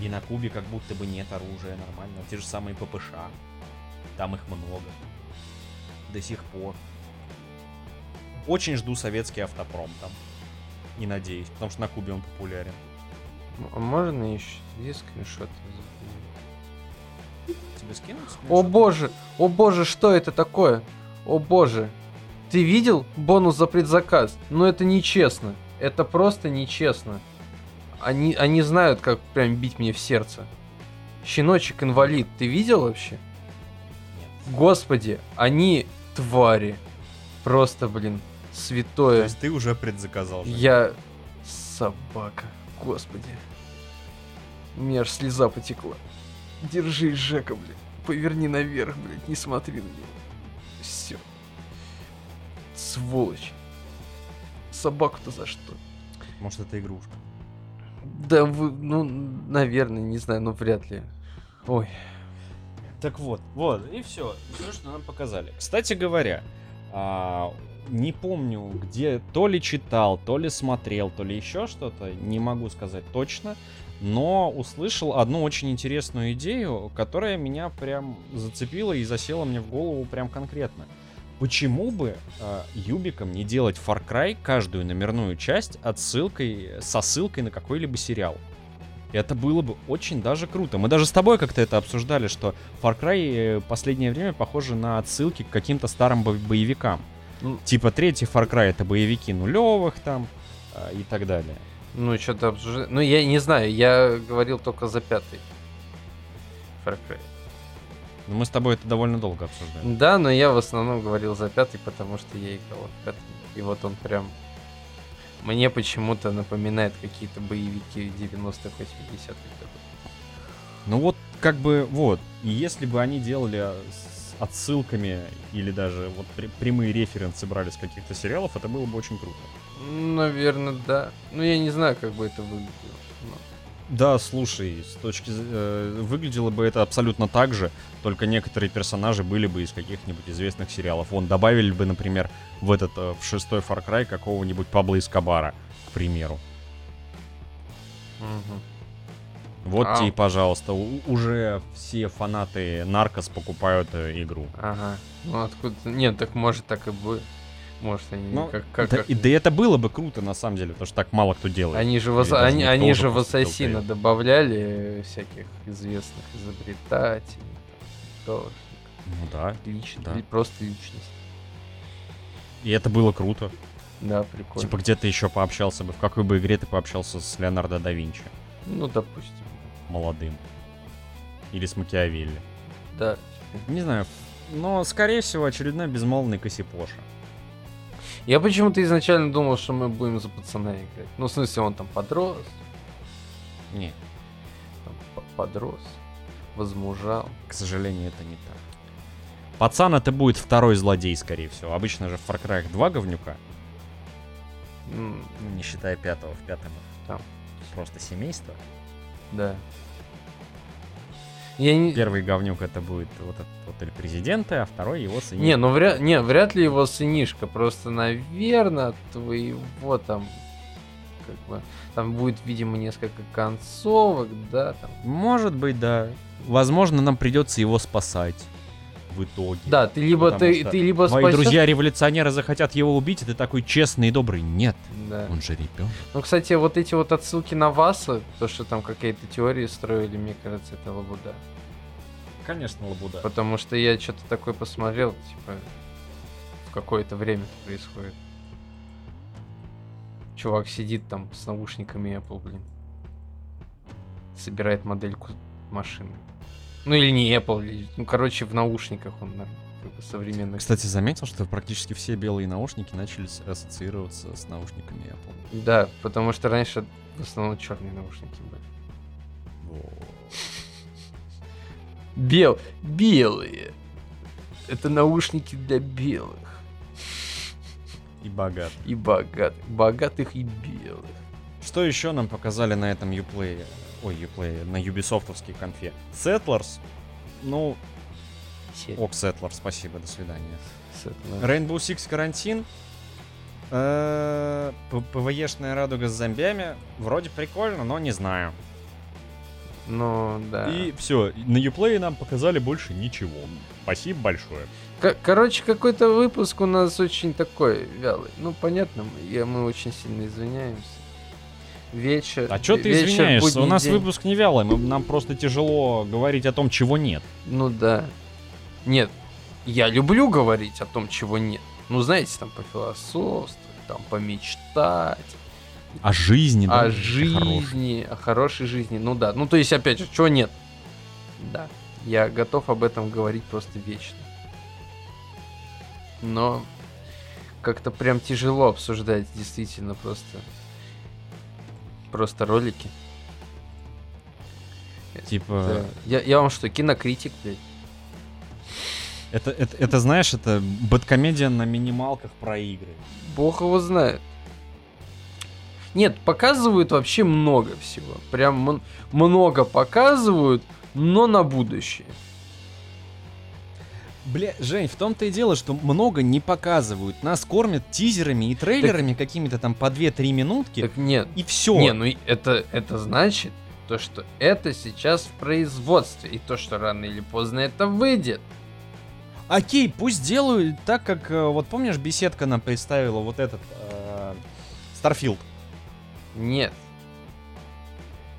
И на Кубе как будто бы нет оружия нормально. Те же самые ППШ. Там их много. До сих пор. Очень жду советский автопром там. И надеюсь, потому что на Кубе он популярен. М- а Можно еще? Есть скриншот? Тебе скинуть? О боже, о боже, что это такое? О боже. Ты видел бонус за предзаказ? Ну это нечестно. Это просто нечестно. Они, они знают, как прям бить мне в сердце. Щеночек инвалид, ты видел вообще? Нет. Господи, они твари. Просто, блин, То святое. есть ты уже предзаказал. Жень. Я собака. Господи. У меня аж слеза потекла. Держись, Жека, блядь. Поверни наверх, блядь, не смотри на него. Все. Сволочь. Собаку-то за что? Может это игрушка. Да вы, ну, наверное, не знаю, но вряд ли. Ой. Так вот, вот, и все. Все, что нам показали. Кстати говоря, а, не помню, где то ли читал, то ли смотрел, то ли еще что-то, не могу сказать точно, но услышал одну очень интересную идею, которая меня прям зацепила и засела мне в голову прям конкретно. Почему бы Юбикам не делать Far Cry каждую номерную часть отсылкой, со ссылкой на какой-либо сериал? Это было бы очень даже круто. Мы даже с тобой как-то это обсуждали, что Far Cry э, последнее время похоже на отсылки к каким-то старым бо- боевикам. Ну. Типа третий Far Cry это боевики нулевых там а, и так далее. Ну, что-то обсуждать. Ну, я не знаю, я говорил только за пятый. Far Cry. Но мы с тобой это довольно долго обсуждали. Да, но я в основном говорил за пятый, потому что я играл в пятый. И вот он прям мне почему-то напоминает какие-то боевики 90-х, 80-х годов. Ну вот, как бы, вот. Если бы они делали с отсылками или даже вот при- прямые референсы брали с каких-то сериалов, это было бы очень круто. Наверное, да. Ну, я не знаю, как бы это выглядело. но- Да, слушай, с точки э, выглядело бы это абсолютно так же, только некоторые персонажи были бы из каких-нибудь известных сериалов. Вон, добавили бы, например, в этот, э, в шестой Far Cry какого-нибудь Пабло Эскобара, к примеру. Мгм. Вот А. тебе, и, пожалуйста, у- уже все фанаты Наркос покупают э, игру. Ага. Ну откуда? Нет, так может так и будет. Может они Ну, как, как, да, как- и, да это было бы круто, на самом деле, потому что так мало кто делает. Они же, в, Или Аса- даже они, они же в Ассасина добавляли всяких известных изобретателей, художников, Ну да. лич- Да. просто личность. И это было круто. Да, прикольно. Типа, где ты еще пообщался бы, в какой бы игре ты пообщался с Леонардо да Винчи, Ну, допустим. молодым. Или с Макиавелли. Да. Не знаю, но, скорее всего, очередной безмолвный Косипоша. Я почему-то изначально думал, что мы будем за пацана играть. Ну, в смысле, он там подрос, Не, там, по- подрос, возмужал. к сожалению, это не так. Пацан это будет второй злодей, скорее всего. Обычно же в Far Cry 2 говнюка, ну, не считая пятого, в пятом Там. просто семейство. Да. Я не... Первый говнюк это будет вот этот вот Эль Президента, а второй его сынишка. Не, ну вряд, не, вряд ли его сынишка, просто, наверное, твоего там, как бы, там будет, видимо, несколько концовок, да, там. Может быть, да. Возможно, нам придется его спасать в итоге. Да, ты либо, ты, ты либо Твои спасёшь- друзья-революционеры захотят его убить, и ты такой честный и добрый. Нет, Да. он же ребенок. Ну, кстати, вот эти вот отсылки на Васа, то, что там какие-то теории строили, мне кажется, это лабуда. Конечно, лабуда. Потому что я что-то такое посмотрел, типа, в какое-то время это происходит. Чувак сидит там с наушниками Apple, блин. Собирает модельку машины. Ну или не Apple, ну короче в наушниках он наверно, как бы современных. Кстати, заметил, что практически все белые наушники начали ассоциироваться с наушниками Apple. Да, потому что раньше в основном черные наушники были. Бел, белые. Это наушники для белых И богат. и богатых, богатых и белых. Что еще нам показали на этом Uplay? Ой, Uplay, на юбисофтовской конфе. Settlers. Ну, ок, Settlers, спасибо, до свидания. С этого- Rainbow Six карантин. Э, ПВЕшная радуга с зомбями. Вроде прикольно, но не знаю. Ну, да. И все, на Uplay нам показали больше ничего. Спасибо большое. К- короче, какой-то выпуск у нас очень такой вялый. Ну, понятно, мы, я, мы очень сильно извиняемся. Вечер. А чё ты вечер, извиняешься? У нас день. выпуск не вялый, мы- нам просто тяжело говорить о том, чего нет. Ну да. Нет, я люблю говорить о том, чего нет. Ну, знаете, там пофилософствовать, там помечтать, О жизни, да? о хорошей. жизни, о хорошей жизни. Ну да, ну то есть, опять же, чего нет? Да, я готов об этом говорить просто вечно. Но как-то прям тяжело обсуждать действительно просто просто ролики. Типа, Да. Я, я вам что, кинокритик, блядь? Это, это, это, знаешь, это бэткомедия на минималках про игры. Бог его знает. Нет, показывают вообще много всего. Прям м- много показывают, но на будущее. Бля, Жень, в том-то и дело, что много не показывают. Нас кормят тизерами и трейлерами какими-то там по 2-3 минутки. Так нет. И все. Не, ну это, это значит, то, что это сейчас в производстве. И то, что рано или поздно это выйдет. Окей, пусть делают так, как... э, Вот помнишь, беседка нам представила вот этот... э, Starfield. Нет.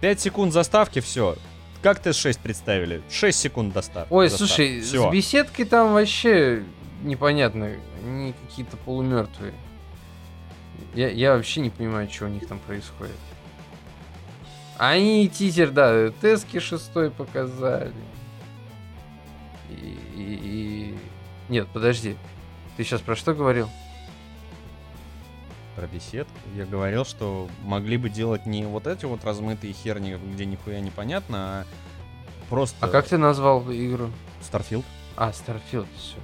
5 секунд заставки, все. Как ТС-6 представили? 6 секунд достав. Ой, заставки. слушай, Всё. с беседкой там вообще непонятно. Они какие-то полумертвые. Я, я вообще не понимаю, что у них там происходит. Они тизер, да, Тески шестой показали. И, и- и- Нет, подожди. Ты сейчас про что говорил? Про беседку. Я говорил, что могли бы делать не вот эти вот размытые херни, где нихуя непонятно, а просто... А как ты назвал игру? Starfield. А, Starfield, все.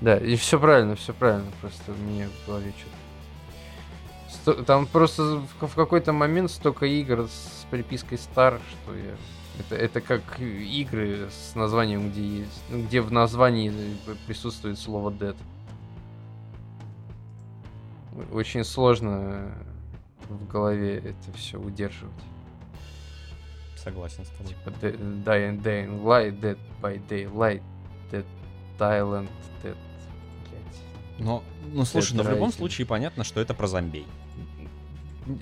Да, и все правильно, все правильно. Просто меня в голове что-то. Там просто в, в какой-то момент столько игр с припиской Star, что я. Это, это как игры с названием, где есть. ну, где в названии присутствует слово Dead. Очень сложно в голове это все удерживать. согласен с тобой. Типа Dying, Dying Light, Dead by Daylight, Dead Thailand, Dead... блядь. Но, ну слушай, но в любом случае понятно, что это про зомбей.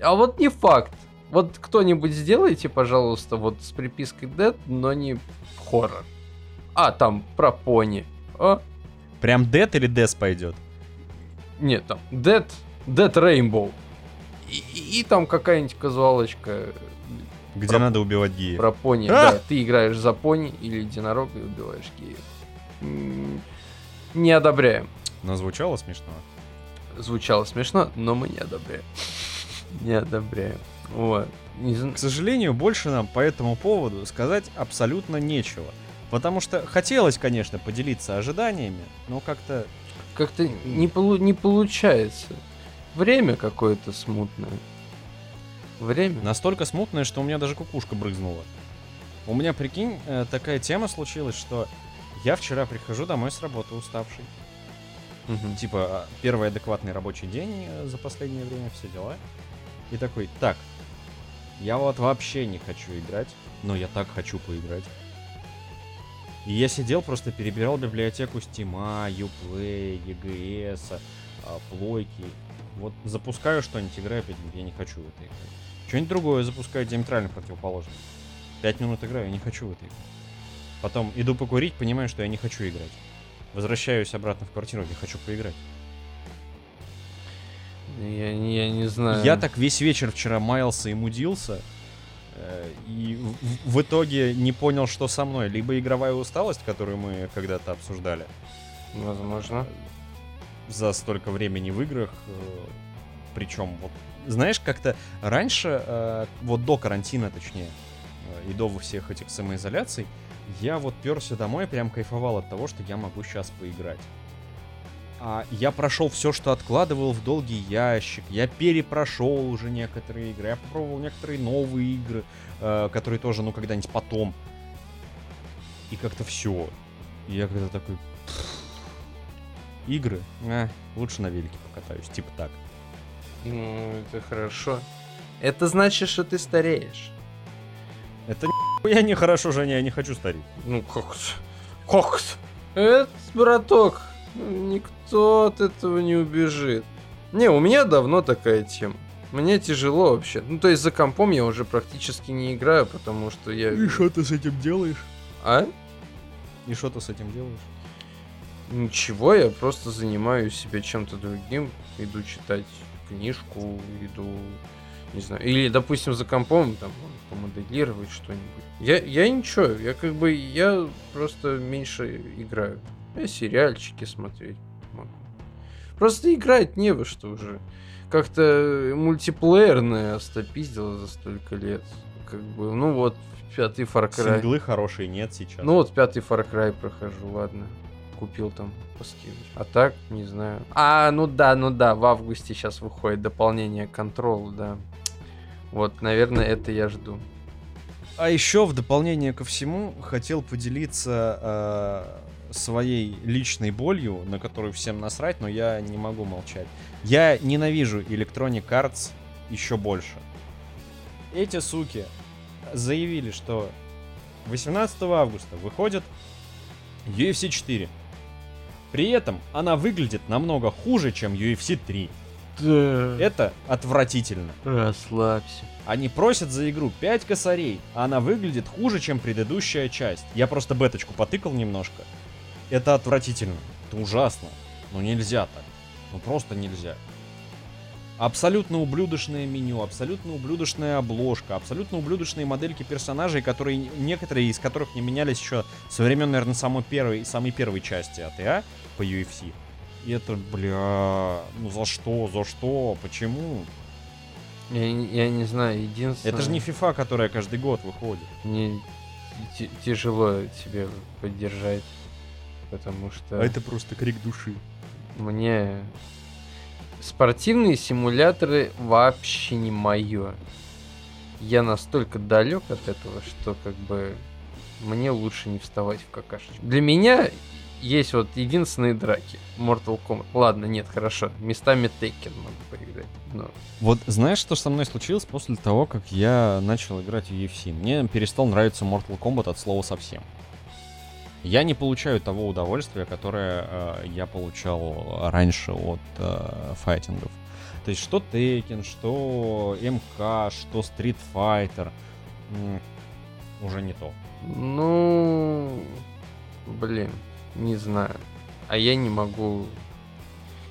А вот не факт. Вот кто-нибудь сделайте, пожалуйста, вот с припиской Dead, но не хоррор. А, там, про пони. А? Прям Dead или Death пойдет? Нет, там, Dead, Dead Rainbow. И, и- там какая-нибудь казуалочка Где Про- надо убивать геев. про пони. А! Да, ты играешь за пони или единорога и убиваешь геев. Не одобряем. Но звучало смешно. Звучало смешно, но мы не одобряем. [laughs] Не одобряем. Вот. К сожалению, больше нам по этому поводу сказать абсолютно нечего. Потому что хотелось, конечно, поделиться ожиданиями, но как-то Как-то не, полу- не получается. Время какое-то смутное. Время? настолько смутное, что у меня даже кукушка брызнула. У меня, прикинь, э, такая тема случилась, что я вчера прихожу домой с работы уставший. Мгм. Типа, а, первый адекватный рабочий день э, за последнее время, все дела. И такой, так, я вот вообще не хочу играть, но я так хочу поиграть. И я сидел, просто перебирал библиотеку Стима, Uplay, EGS, а, плойки. Вот запускаю что-нибудь, играю 5 минут, я не хочу в это играть. Что-нибудь другое запускаю диаметрально противоположно. 5 минут играю, я не хочу в это играть. Потом иду покурить, понимаю, что я не хочу играть. Возвращаюсь обратно в квартиру, я хочу поиграть. Я, не- я не знаю. Я так весь вечер вчера маялся и мудился. э, И в, в итоге не понял, что со мной. Либо игровая усталость, которую мы когда-то обсуждали Возможно. за столько времени в играх. Причем, вот, знаешь, как-то раньше, э, вот до карантина, точнее, э, и до всех этих самоизоляций, я вот перся домой, прям кайфовал от того, что я могу сейчас поиграть. А я прошел все, что откладывал в долгий ящик. Я перепрошел уже некоторые игры. Я попробовал некоторые новые игры, э, которые тоже, ну, когда-нибудь потом. И как-то все. Я когда такой... Игры? А, лучше на велике покатаюсь, типа так. Ну, это хорошо. Это значит, что ты стареешь. Это я не хорошо, Женя, я не хочу стареть. Ну, как Как Это, браток, никто от этого не убежит. Не, у меня давно такая тема. Мне тяжело вообще. Ну, то есть за компом я уже практически не играю, потому что я... что ты с этим делаешь? А? И что ты с этим делаешь? Ничего, я просто занимаю себя чем-то другим. Иду читать книжку, иду, не знаю, или, допустим, за компом там помоделировать что-нибудь. Я, я ничего, я как бы, я просто меньше играю. Я сериальчики смотреть. Просто играть не во что уже. Как-то мультиплеерное остопиздило за столько лет. Как бы, ну вот, пятый Far Cry. Синглы хорошие нет сейчас. Ну вот пятый Far Cry прохожу, ладно. Купил там поскинуть. А так, не знаю. А, ну да, ну да, в августе сейчас выходит дополнение Control, да. Вот, наверное, это я жду. А еще в дополнение ко всему хотел поделиться э, своей личной болью, на которую всем насрать, но я не могу молчать. Я ненавижу Electronic Arts еще больше. Эти суки заявили, что 18 августа выходит UFC 4. При этом она выглядит намного хуже, чем UFC 3. Да. Это отвратительно. Расслабься. Они просят за игру 5 косарей, а она выглядит хуже, чем предыдущая часть. Я просто беточку потыкал немножко. Это отвратительно. Это ужасно. Ну нельзя так. Ну просто нельзя. Абсолютно ублюдочное меню, абсолютно ублюдочная обложка, абсолютно ублюдочные модельки персонажей, которые некоторые из которых не менялись еще со времен, наверное, самой первой, самой первой части АТА по UFC. И это, бля, ну за что, за что, почему? Я, не- я не знаю, единственное... Это же не FIFA, которая каждый год выходит. Мне ти- тяжело тебе поддержать, потому что... А просто крик души. Мне спортивные симуляторы вообще не мое. Я настолько далек от этого, что как бы мне лучше не вставать в какашечку. Для меня есть вот единственные драки. Mortal Kombat. Ладно, нет, хорошо. Местами Tekken могу поиграть. Но... Вот знаешь, что со мной случилось после того, как я начал играть в UFC? Мне перестал нравиться Mortal Kombat от слова совсем. Я не получаю того удовольствия, которое э, я получал раньше от э, файтингов. То есть что Tekken, что МК, что Street Fighter, уже не то. Ну, блин, не знаю. А я не могу...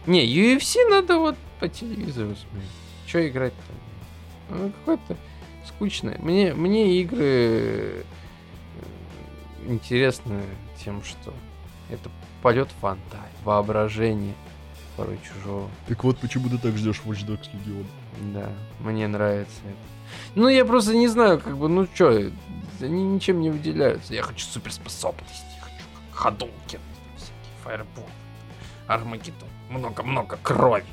Не, UFC надо вот по телевизору смотреть. Че играть там? Ну, какое-то скучное. Мне, мне игры э, интересны тем, что это полет фантазии, воображение порой чужого. Так вот, почему ты так ждешь Watch Dogs Legion? Да, мне нравится это. Ну, я просто не знаю, как бы, ну чё, они ничем не выделяются. Я хочу суперспособности, я хочу Hadouken, всякие фаербол, Армагеддон, много-много крови.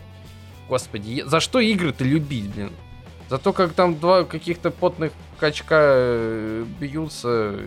Господи, я- за что игры-то любить, блин? За то, как там два каких-то потных качка э, бьются,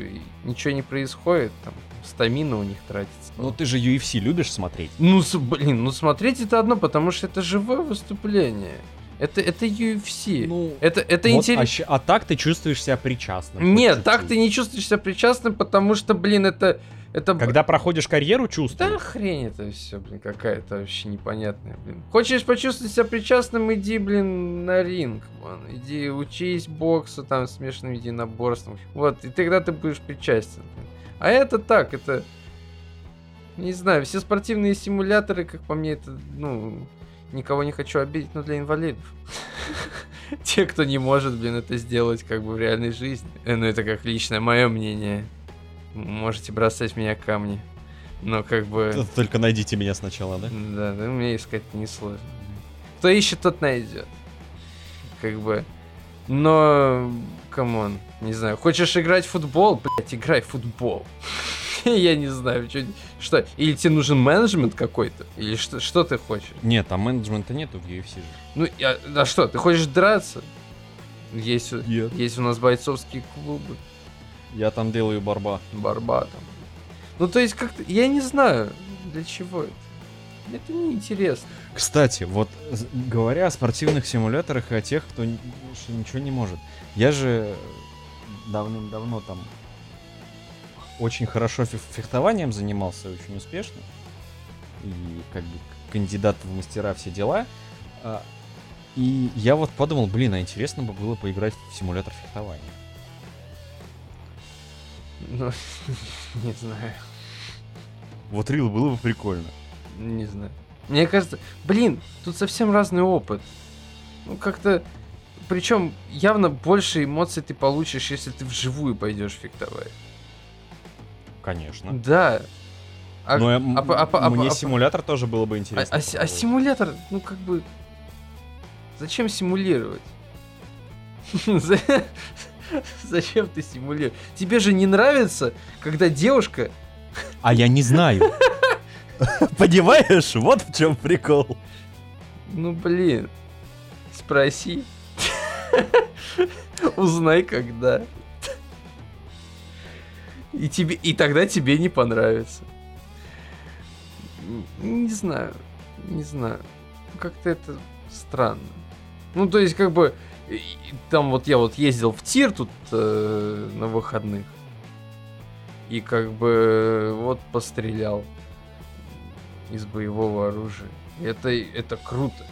ничего не происходит, там стамина у них тратится. Ну ты же UFC любишь смотреть? Ну, блин, ну смотреть это одно, потому что это живое выступление. Это, это UFC. Ну, это это вот, интересно. а, а так ты чувствуешь себя причастным. Нет, чуть-чуть. так ты не чувствуешь себя причастным, потому что, блин, это... это Когда проходишь карьеру, Да чувствуешь. хрень это все, блин, какая-то вообще непонятная, блин. Хочешь почувствовать себя причастным, иди, блин, на ринг, ман. Иди учись боксу, там, смешанным единоборством. Вот, и тогда ты будешь причастен, блин. А это так, это... Не знаю, все спортивные симуляторы, как по мне, это, ну... Никого не хочу обидеть, но для инвалидов. [laughs] Те, кто не может, блин, это сделать как бы в реальной жизни. Э, Ну, это как личное мое мнение. Можете бросать в меня камни. Но как бы... Только найдите меня сначала, да? Да, да, мне искать несложно. Кто ищет, тот найдет. Как бы. Но, come on, не знаю. Хочешь играть в футбол? Блять, играй в футбол. [laughs] Я не знаю, чё- что. Или тебе нужен менеджмент какой-то? Или что, что ты хочешь? Нет, а менеджмента нету в UFC же. Ну, я- а что, ты хочешь драться? Есть, Нет. есть у нас бойцовские клубы, Я там делаю барба. борьба там. Ну, то есть, как-то, я не знаю, для чего это. Это неинтересно. Кстати, вот говоря о спортивных симуляторах и о тех, кто ничего не может. Я же давным-давно там очень хорошо фех- фехтованием занимался, очень успешно. И как бы кандидат в мастера все дела. А, И я вот подумал, блин, а интересно бы было поиграть в симулятор фехтования. Ну, [laughs] не знаю. Вот рил было бы прикольно. Не знаю. Мне кажется, блин, тут совсем разный опыт. Ну, как-то... Причем явно больше эмоций ты получишь, если ты вживую пойдешь фехтовать. Конечно. Да. А, Но а а а по- мне а симулятор тоже было бы а- интересно. а а симулятор, ну как бы... Зачем симулировать? [laughs] За- [laughs] Зачем ты симулируешь? Тебе же не нравится, когда девушка... А я не знаю. [laughs] Понимаешь, вот в чем прикол. Ну блин, спроси. [laughs] Узнай когда. И тебе, и тогда тебе не понравится. Не знаю, не знаю. Как-то это странно. Ну то есть как бы и- там вот я вот ездил в тир тут э, на выходных и как бы вот пострелял из боевого оружия. Это это круто.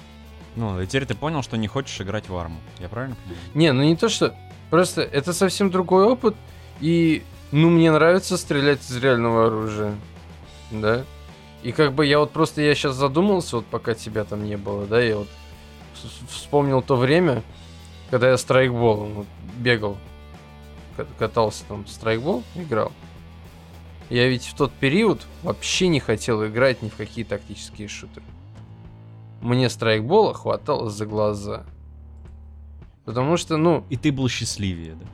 Ну, и теперь ты понял, что не хочешь играть в арму. Я правильно понимаю? Не, ну не то что. Просто это совсем другой опыт. И, ну, мне нравится стрелять из реального оружия. Да. И как бы я вот просто, я сейчас задумался, вот пока тебя там не было, да, я вот вспомнил то время, когда я страйкбол вот, бегал, ка- катался там страйкбол, играл. Я ведь в тот период вообще не хотел играть ни в какие тактические шутеры. Мне страйкбола хватало за глаза. Потому что, ну, И ты был счастливее, да?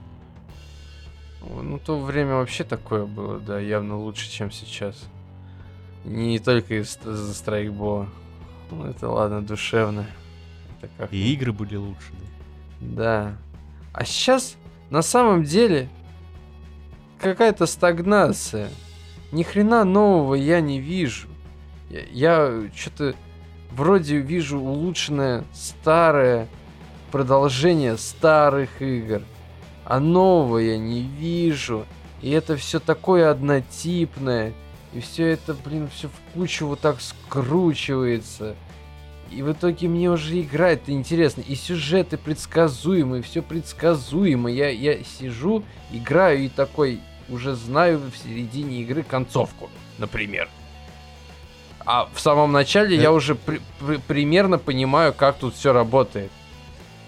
ну, то время вообще такое было, да, явно лучше, чем сейчас. Не только из- из-за страйкбола. Ну, это ладно, душевно. Это как... И игры были лучше, да? Да. А сейчас, на самом деле, какая-то стагнация. ни хрена нового я не вижу. Я, я что-то вроде вижу улучшенное старое продолжение старых игр, а нового я не вижу. И это все такое однотипное. И все это, блин, все в кучу вот так скручивается. И в итоге мне уже играть интересно. И сюжеты предсказуемые, все предсказуемо. Я, я сижу, играю и такой уже знаю в середине игры концовку, например. А в самом начале это... я уже при, при, примерно понимаю, как тут все работает.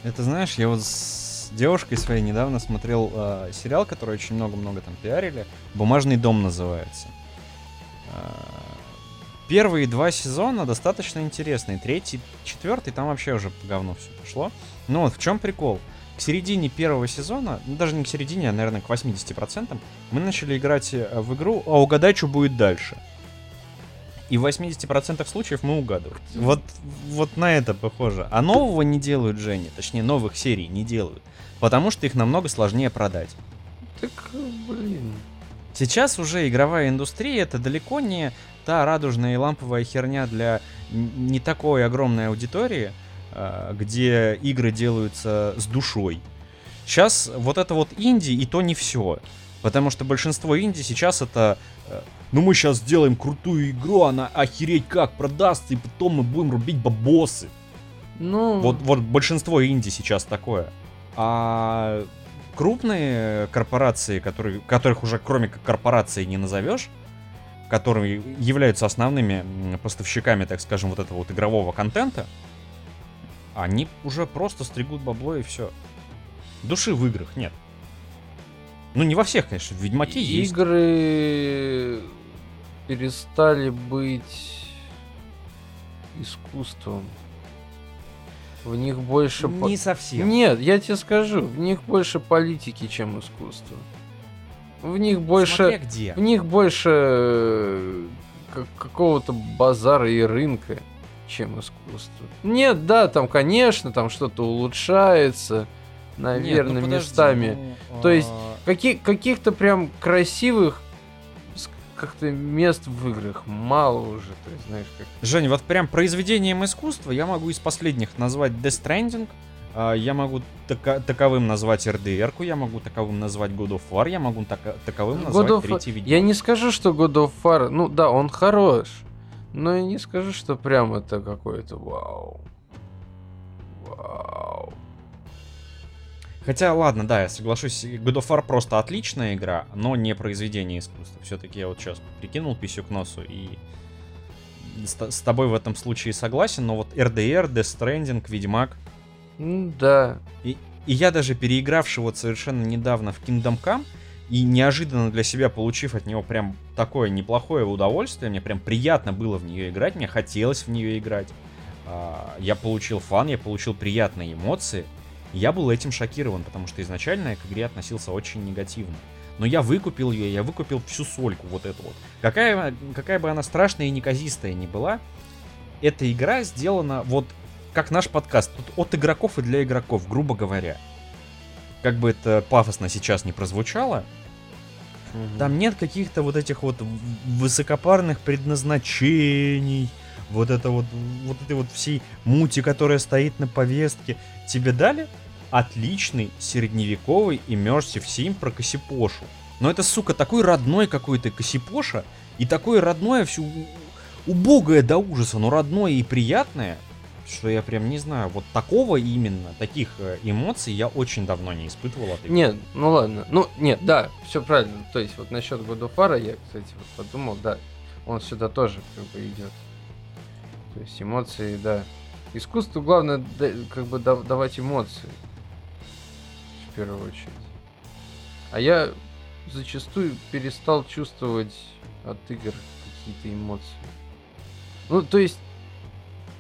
Это знаешь, я вот с девушкой своей недавно смотрел э, сериал, который очень много-много там пиарили. Бумажный дом называется. Первые два сезона достаточно интересные. Третий, четвертый, там вообще уже по говну все пошло. Ну вот в чем прикол? К середине первого сезона, ну даже не к середине, а, наверное, к 80%, мы начали играть э, в игру, а угадай, что будет дальше. И в 80% случаев мы угадываем. Вот, вот на это похоже. А нового не делают, Женя. Точнее, новых серий не делают. Потому что их намного сложнее продать. Так, блин. Сейчас уже игровая индустрия это далеко не та радужная и ламповая херня для не такой огромной аудитории, а, где игры делаются с душой. Сейчас вот это вот инди и то не все. Потому что большинство инди сейчас это... Э, ну мы сейчас сделаем крутую игру, она охереть как продастся, и потом мы будем рубить бабосы. Ну... Вот, вот большинство инди сейчас такое. А крупные корпорации, которые, которых уже кроме как корпорации не назовешь, которые являются основными поставщиками, так скажем, вот этого вот игрового контента, они уже просто стригут бабло и все. Души в играх нет. Ну, не во всех, конечно, в Ведьмаке Игры есть. Игры перестали быть искусством. В них больше... Не по... совсем. Нет, я тебе скажу, в них больше политики, чем искусство. В них больше... где. В них больше э, какого-то базара и рынка, чем искусство. Нет, да, там, конечно, там что-то улучшается, наверное, Нет, ну, подожди, местами. Ну, То есть а каких, каких-то прям красивых как-то мест в играх мало уже, то есть, знаешь, как... Жень, вот прям произведением искусства я могу из последних назвать Death Stranding, я могу така- таковым назвать RDR, я могу таковым назвать God of War, я могу така- таковым назвать God of... третий видео. Я не скажу, что God of War, ну да, он хорош, но я не скажу, что прям это какой-то вау. Вау. Хотя, ладно, да, я соглашусь, God of War просто отличная игра, но не произведение искусства. Все-таки я вот сейчас прикинул писю к носу и с, с тобой в этом случае согласен, но вот RDR, Death Stranding, Ведьмак, да. И, и я даже переигравший вот совершенно недавно в Kingdom Come, и неожиданно для себя получив от него прям такое неплохое удовольствие, мне прям приятно было в нее играть, мне хотелось в нее играть. А, я получил фан, я получил приятные эмоции. Я был этим шокирован, потому что изначально я к игре относился очень негативно. Но я выкупил ее, я выкупил всю сольку вот эту вот. Какая, какая бы она страшная и неказистая ни была, эта игра сделана вот как наш подкаст, тут от игроков и для игроков, грубо говоря. Как бы это пафосно сейчас не прозвучало, угу. там нет каких-то вот этих вот высокопарных предназначений, вот это вот, вот этой вот всей мути, которая стоит на повестке. Тебе дали отличный средневековый immersive сим про Косипошу. Но это, сука, такой родной какой-то Косипоша, и такое родное, все убогое до ужаса, но родное и приятное — что я прям не знаю, вот такого именно, таких э, эмоций я очень давно не испытывал от игры. Нет, ну ладно, ну нет, да, все правильно, то есть вот насчет God of War я, кстати, вот подумал, да, он сюда тоже как бы идет. То есть эмоции, да. Искусству главное как бы давать эмоции. В первую очередь. А я зачастую перестал чувствовать от игр какие-то эмоции. Ну, то есть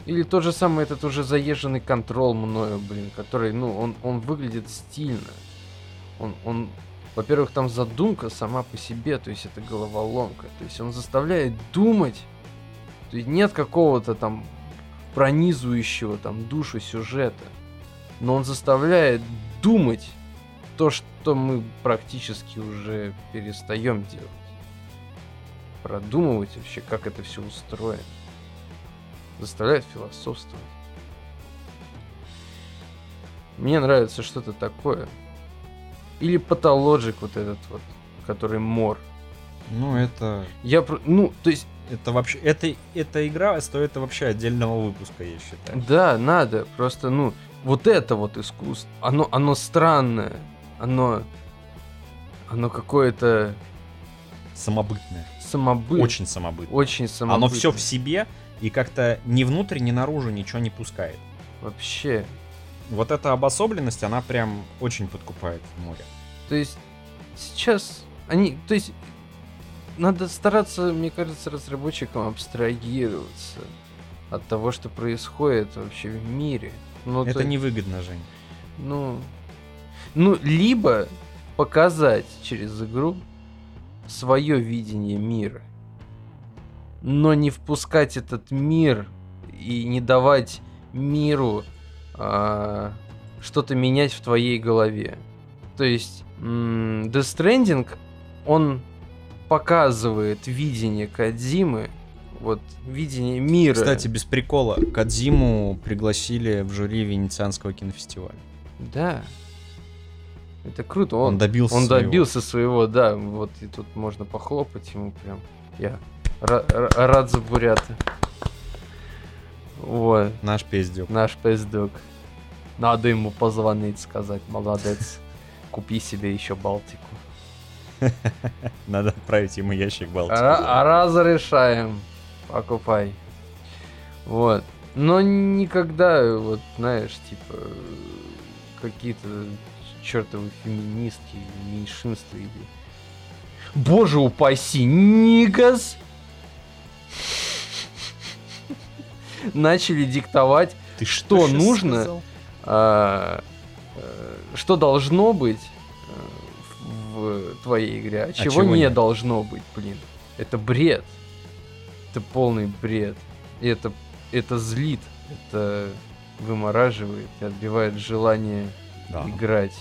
или тот же самый этот уже заезженный контрол мною, блин, который, ну, он, он выглядит стильно. Он, он, во-первых, там задумка сама по себе, то есть это головоломка. То есть он заставляет думать. То есть нет какого-то там пронизывающего там душу сюжета. Но он заставляет думать то, что мы практически уже перестаем делать. продумывать вообще, как это все устроено. Заставляет философствовать. Мне нравится что-то такое. Или патологик вот этот вот, который мор. Ну, это... Я, про- ну, то есть, Это вообще... Это, эта игра стоит вообще отдельного выпуска, я считаю. да, надо, просто, ну, вот это вот искусство, оно, оно странное, оно, оно какое-то Самобытное. самобытное. Очень самобытное. Очень самобытное. Оно все в себе и как-то ни внутрь, ни наружу ничего не пускает. Вообще. Вот эта обособленность, она прям очень подкупает в море. То есть сейчас они, то есть надо стараться, мне кажется, разработчикам абстрагироваться от того, что происходит вообще в мире. Ну, это то- невыгодно, Жень. ну, ну, либо показать через игру свое видение мира, но не впускать этот мир и не давать миру а, что-то менять в твоей голове. То есть м, Death Stranding, он показывает видение Кадзимы, вот видение мира. Кстати, без прикола, Кадзиму пригласили в жюри Венецианского кинофестиваля. да, это круто. Он, Он, добился Он своего. добился своего, да. Вот и тут можно похлопать ему прям. Я рад за бурята. Вот, Наш пиздюк. наш пиздюк. Надо ему позвонить, сказать, молодец. Купи себе еще Балтику. [laughs] Надо отправить ему ящик Балтики. А разрешаем. Покупай. Вот. Но никогда, вот, знаешь, типа, какие-то чертовы феминистки, меньшинства или... Боже упаси, Нигас! Начали диктовать, Ты что щас нужно? а, э, что должно быть э, в твоей игре, а, чего, чего не нет? должно быть, блин. Это бред. Это полный бред. И это, это злит, это вымораживает и отбивает желание Да. играть.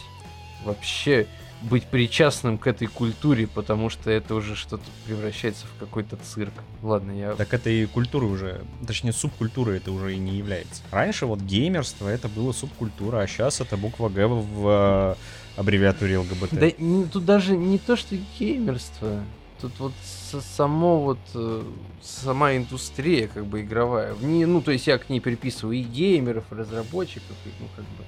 Вообще быть причастным к этой культуре, потому что это уже что-то превращается в какой-то цирк. Ладно, я... Так это и культура уже, точнее субкультура это уже и не является. Раньше вот геймерство это было субкультура, а сейчас это буква Г в э, аббревиатуре ЛГБТ. Да тут даже не то, что геймерство. Тут вот само вот э, сама индустрия как бы игровая. В ней, ну, то есть я к ней приписываю и геймеров, и разработчиков, и, ну, как бы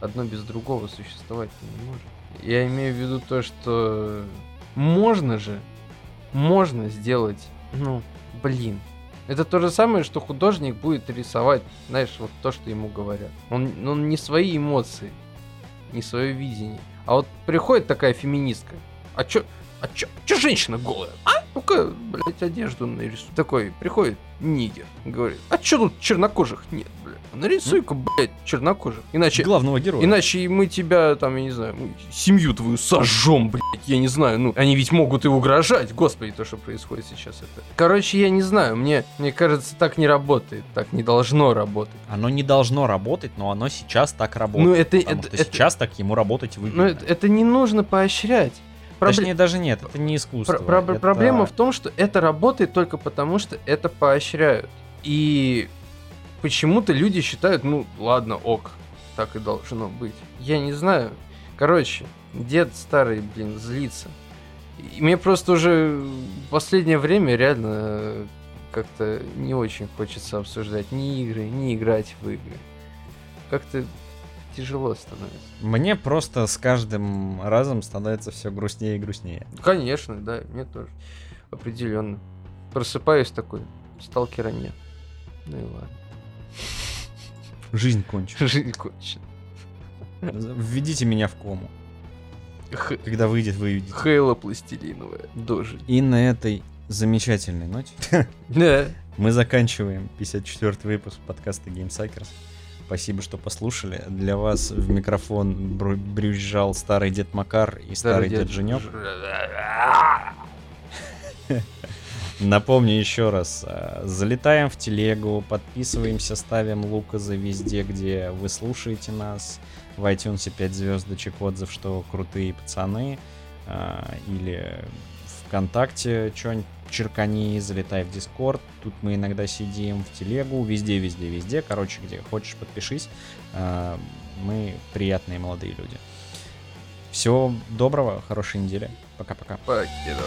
одно без другого существовать не может. Я имею в виду то, что можно же, можно сделать, ну, блин. Это то же самое, что художник будет рисовать, знаешь, вот то, что ему говорят. Он, он не свои эмоции, не свое видение. А вот приходит такая феминистка. А чё, а чё, чё женщина голая? А? Ну-ка, блядь, одежду нарисуй. Такой приходит нигер, говорит, а чё тут чернокожих нет, блядь? Нарисуй-ка, блядь, чернокожих. Иначе, Главного героя. иначе мы тебя, там, я не знаю, семью твою сожжем, блядь, я не знаю. Ну, они ведь могут и угрожать. Господи, то, что происходит сейчас это. Короче, я не знаю, мне, мне кажется, так не работает, так не должно работать. Оно не должно работать, но оно сейчас так работает. Ну, это, это, это- сейчас так ему работать выгодно. ну, это, это не нужно поощрять. Пробле- Точнее, даже нет, это не искусство. Про- про- это- Проблема в том, что это работает только потому, что это поощряют. И почему-то люди считают, ну ладно, ок, так и должно быть. Я не знаю. Короче, дед старый, блин, злится. И мне просто уже в последнее время реально как-то не очень хочется обсуждать ни игры, ни играть в игры. Как-то тяжело становится. Мне просто с каждым разом становится все грустнее и грустнее. Конечно, да, мне тоже. Определенно. Просыпаюсь такой, сталкера нет. Ну и ладно. Жизнь кончена. Жизнь кончена. Введите меня в кому. Х- Когда выйдет, вы увидите. Хейла пластилиновая. Дожить. И на этой замечательной ноте [laughs] Да. мы заканчиваем 54 выпуск подкаста GameSuckers. Спасибо, что послушали. Для вас в микрофон брюзжал старый дед Макар и старый, дед, Женек. [laughs] Напомню еще раз, э, залетаем в телегу, подписываемся, ставим луказы везде, где вы слушаете нас. В iTunes 5 звездочек, отзыв, что крутые пацаны. э, Или ВКонтакте, что-нибудь черкани, залетай в Дискорд. Тут мы иногда сидим в телегу, везде, везде, везде. Короче, где хочешь, подпишись. А, мы приятные молодые люди. Всего доброго, хорошей недели. Пока-пока. Покидо.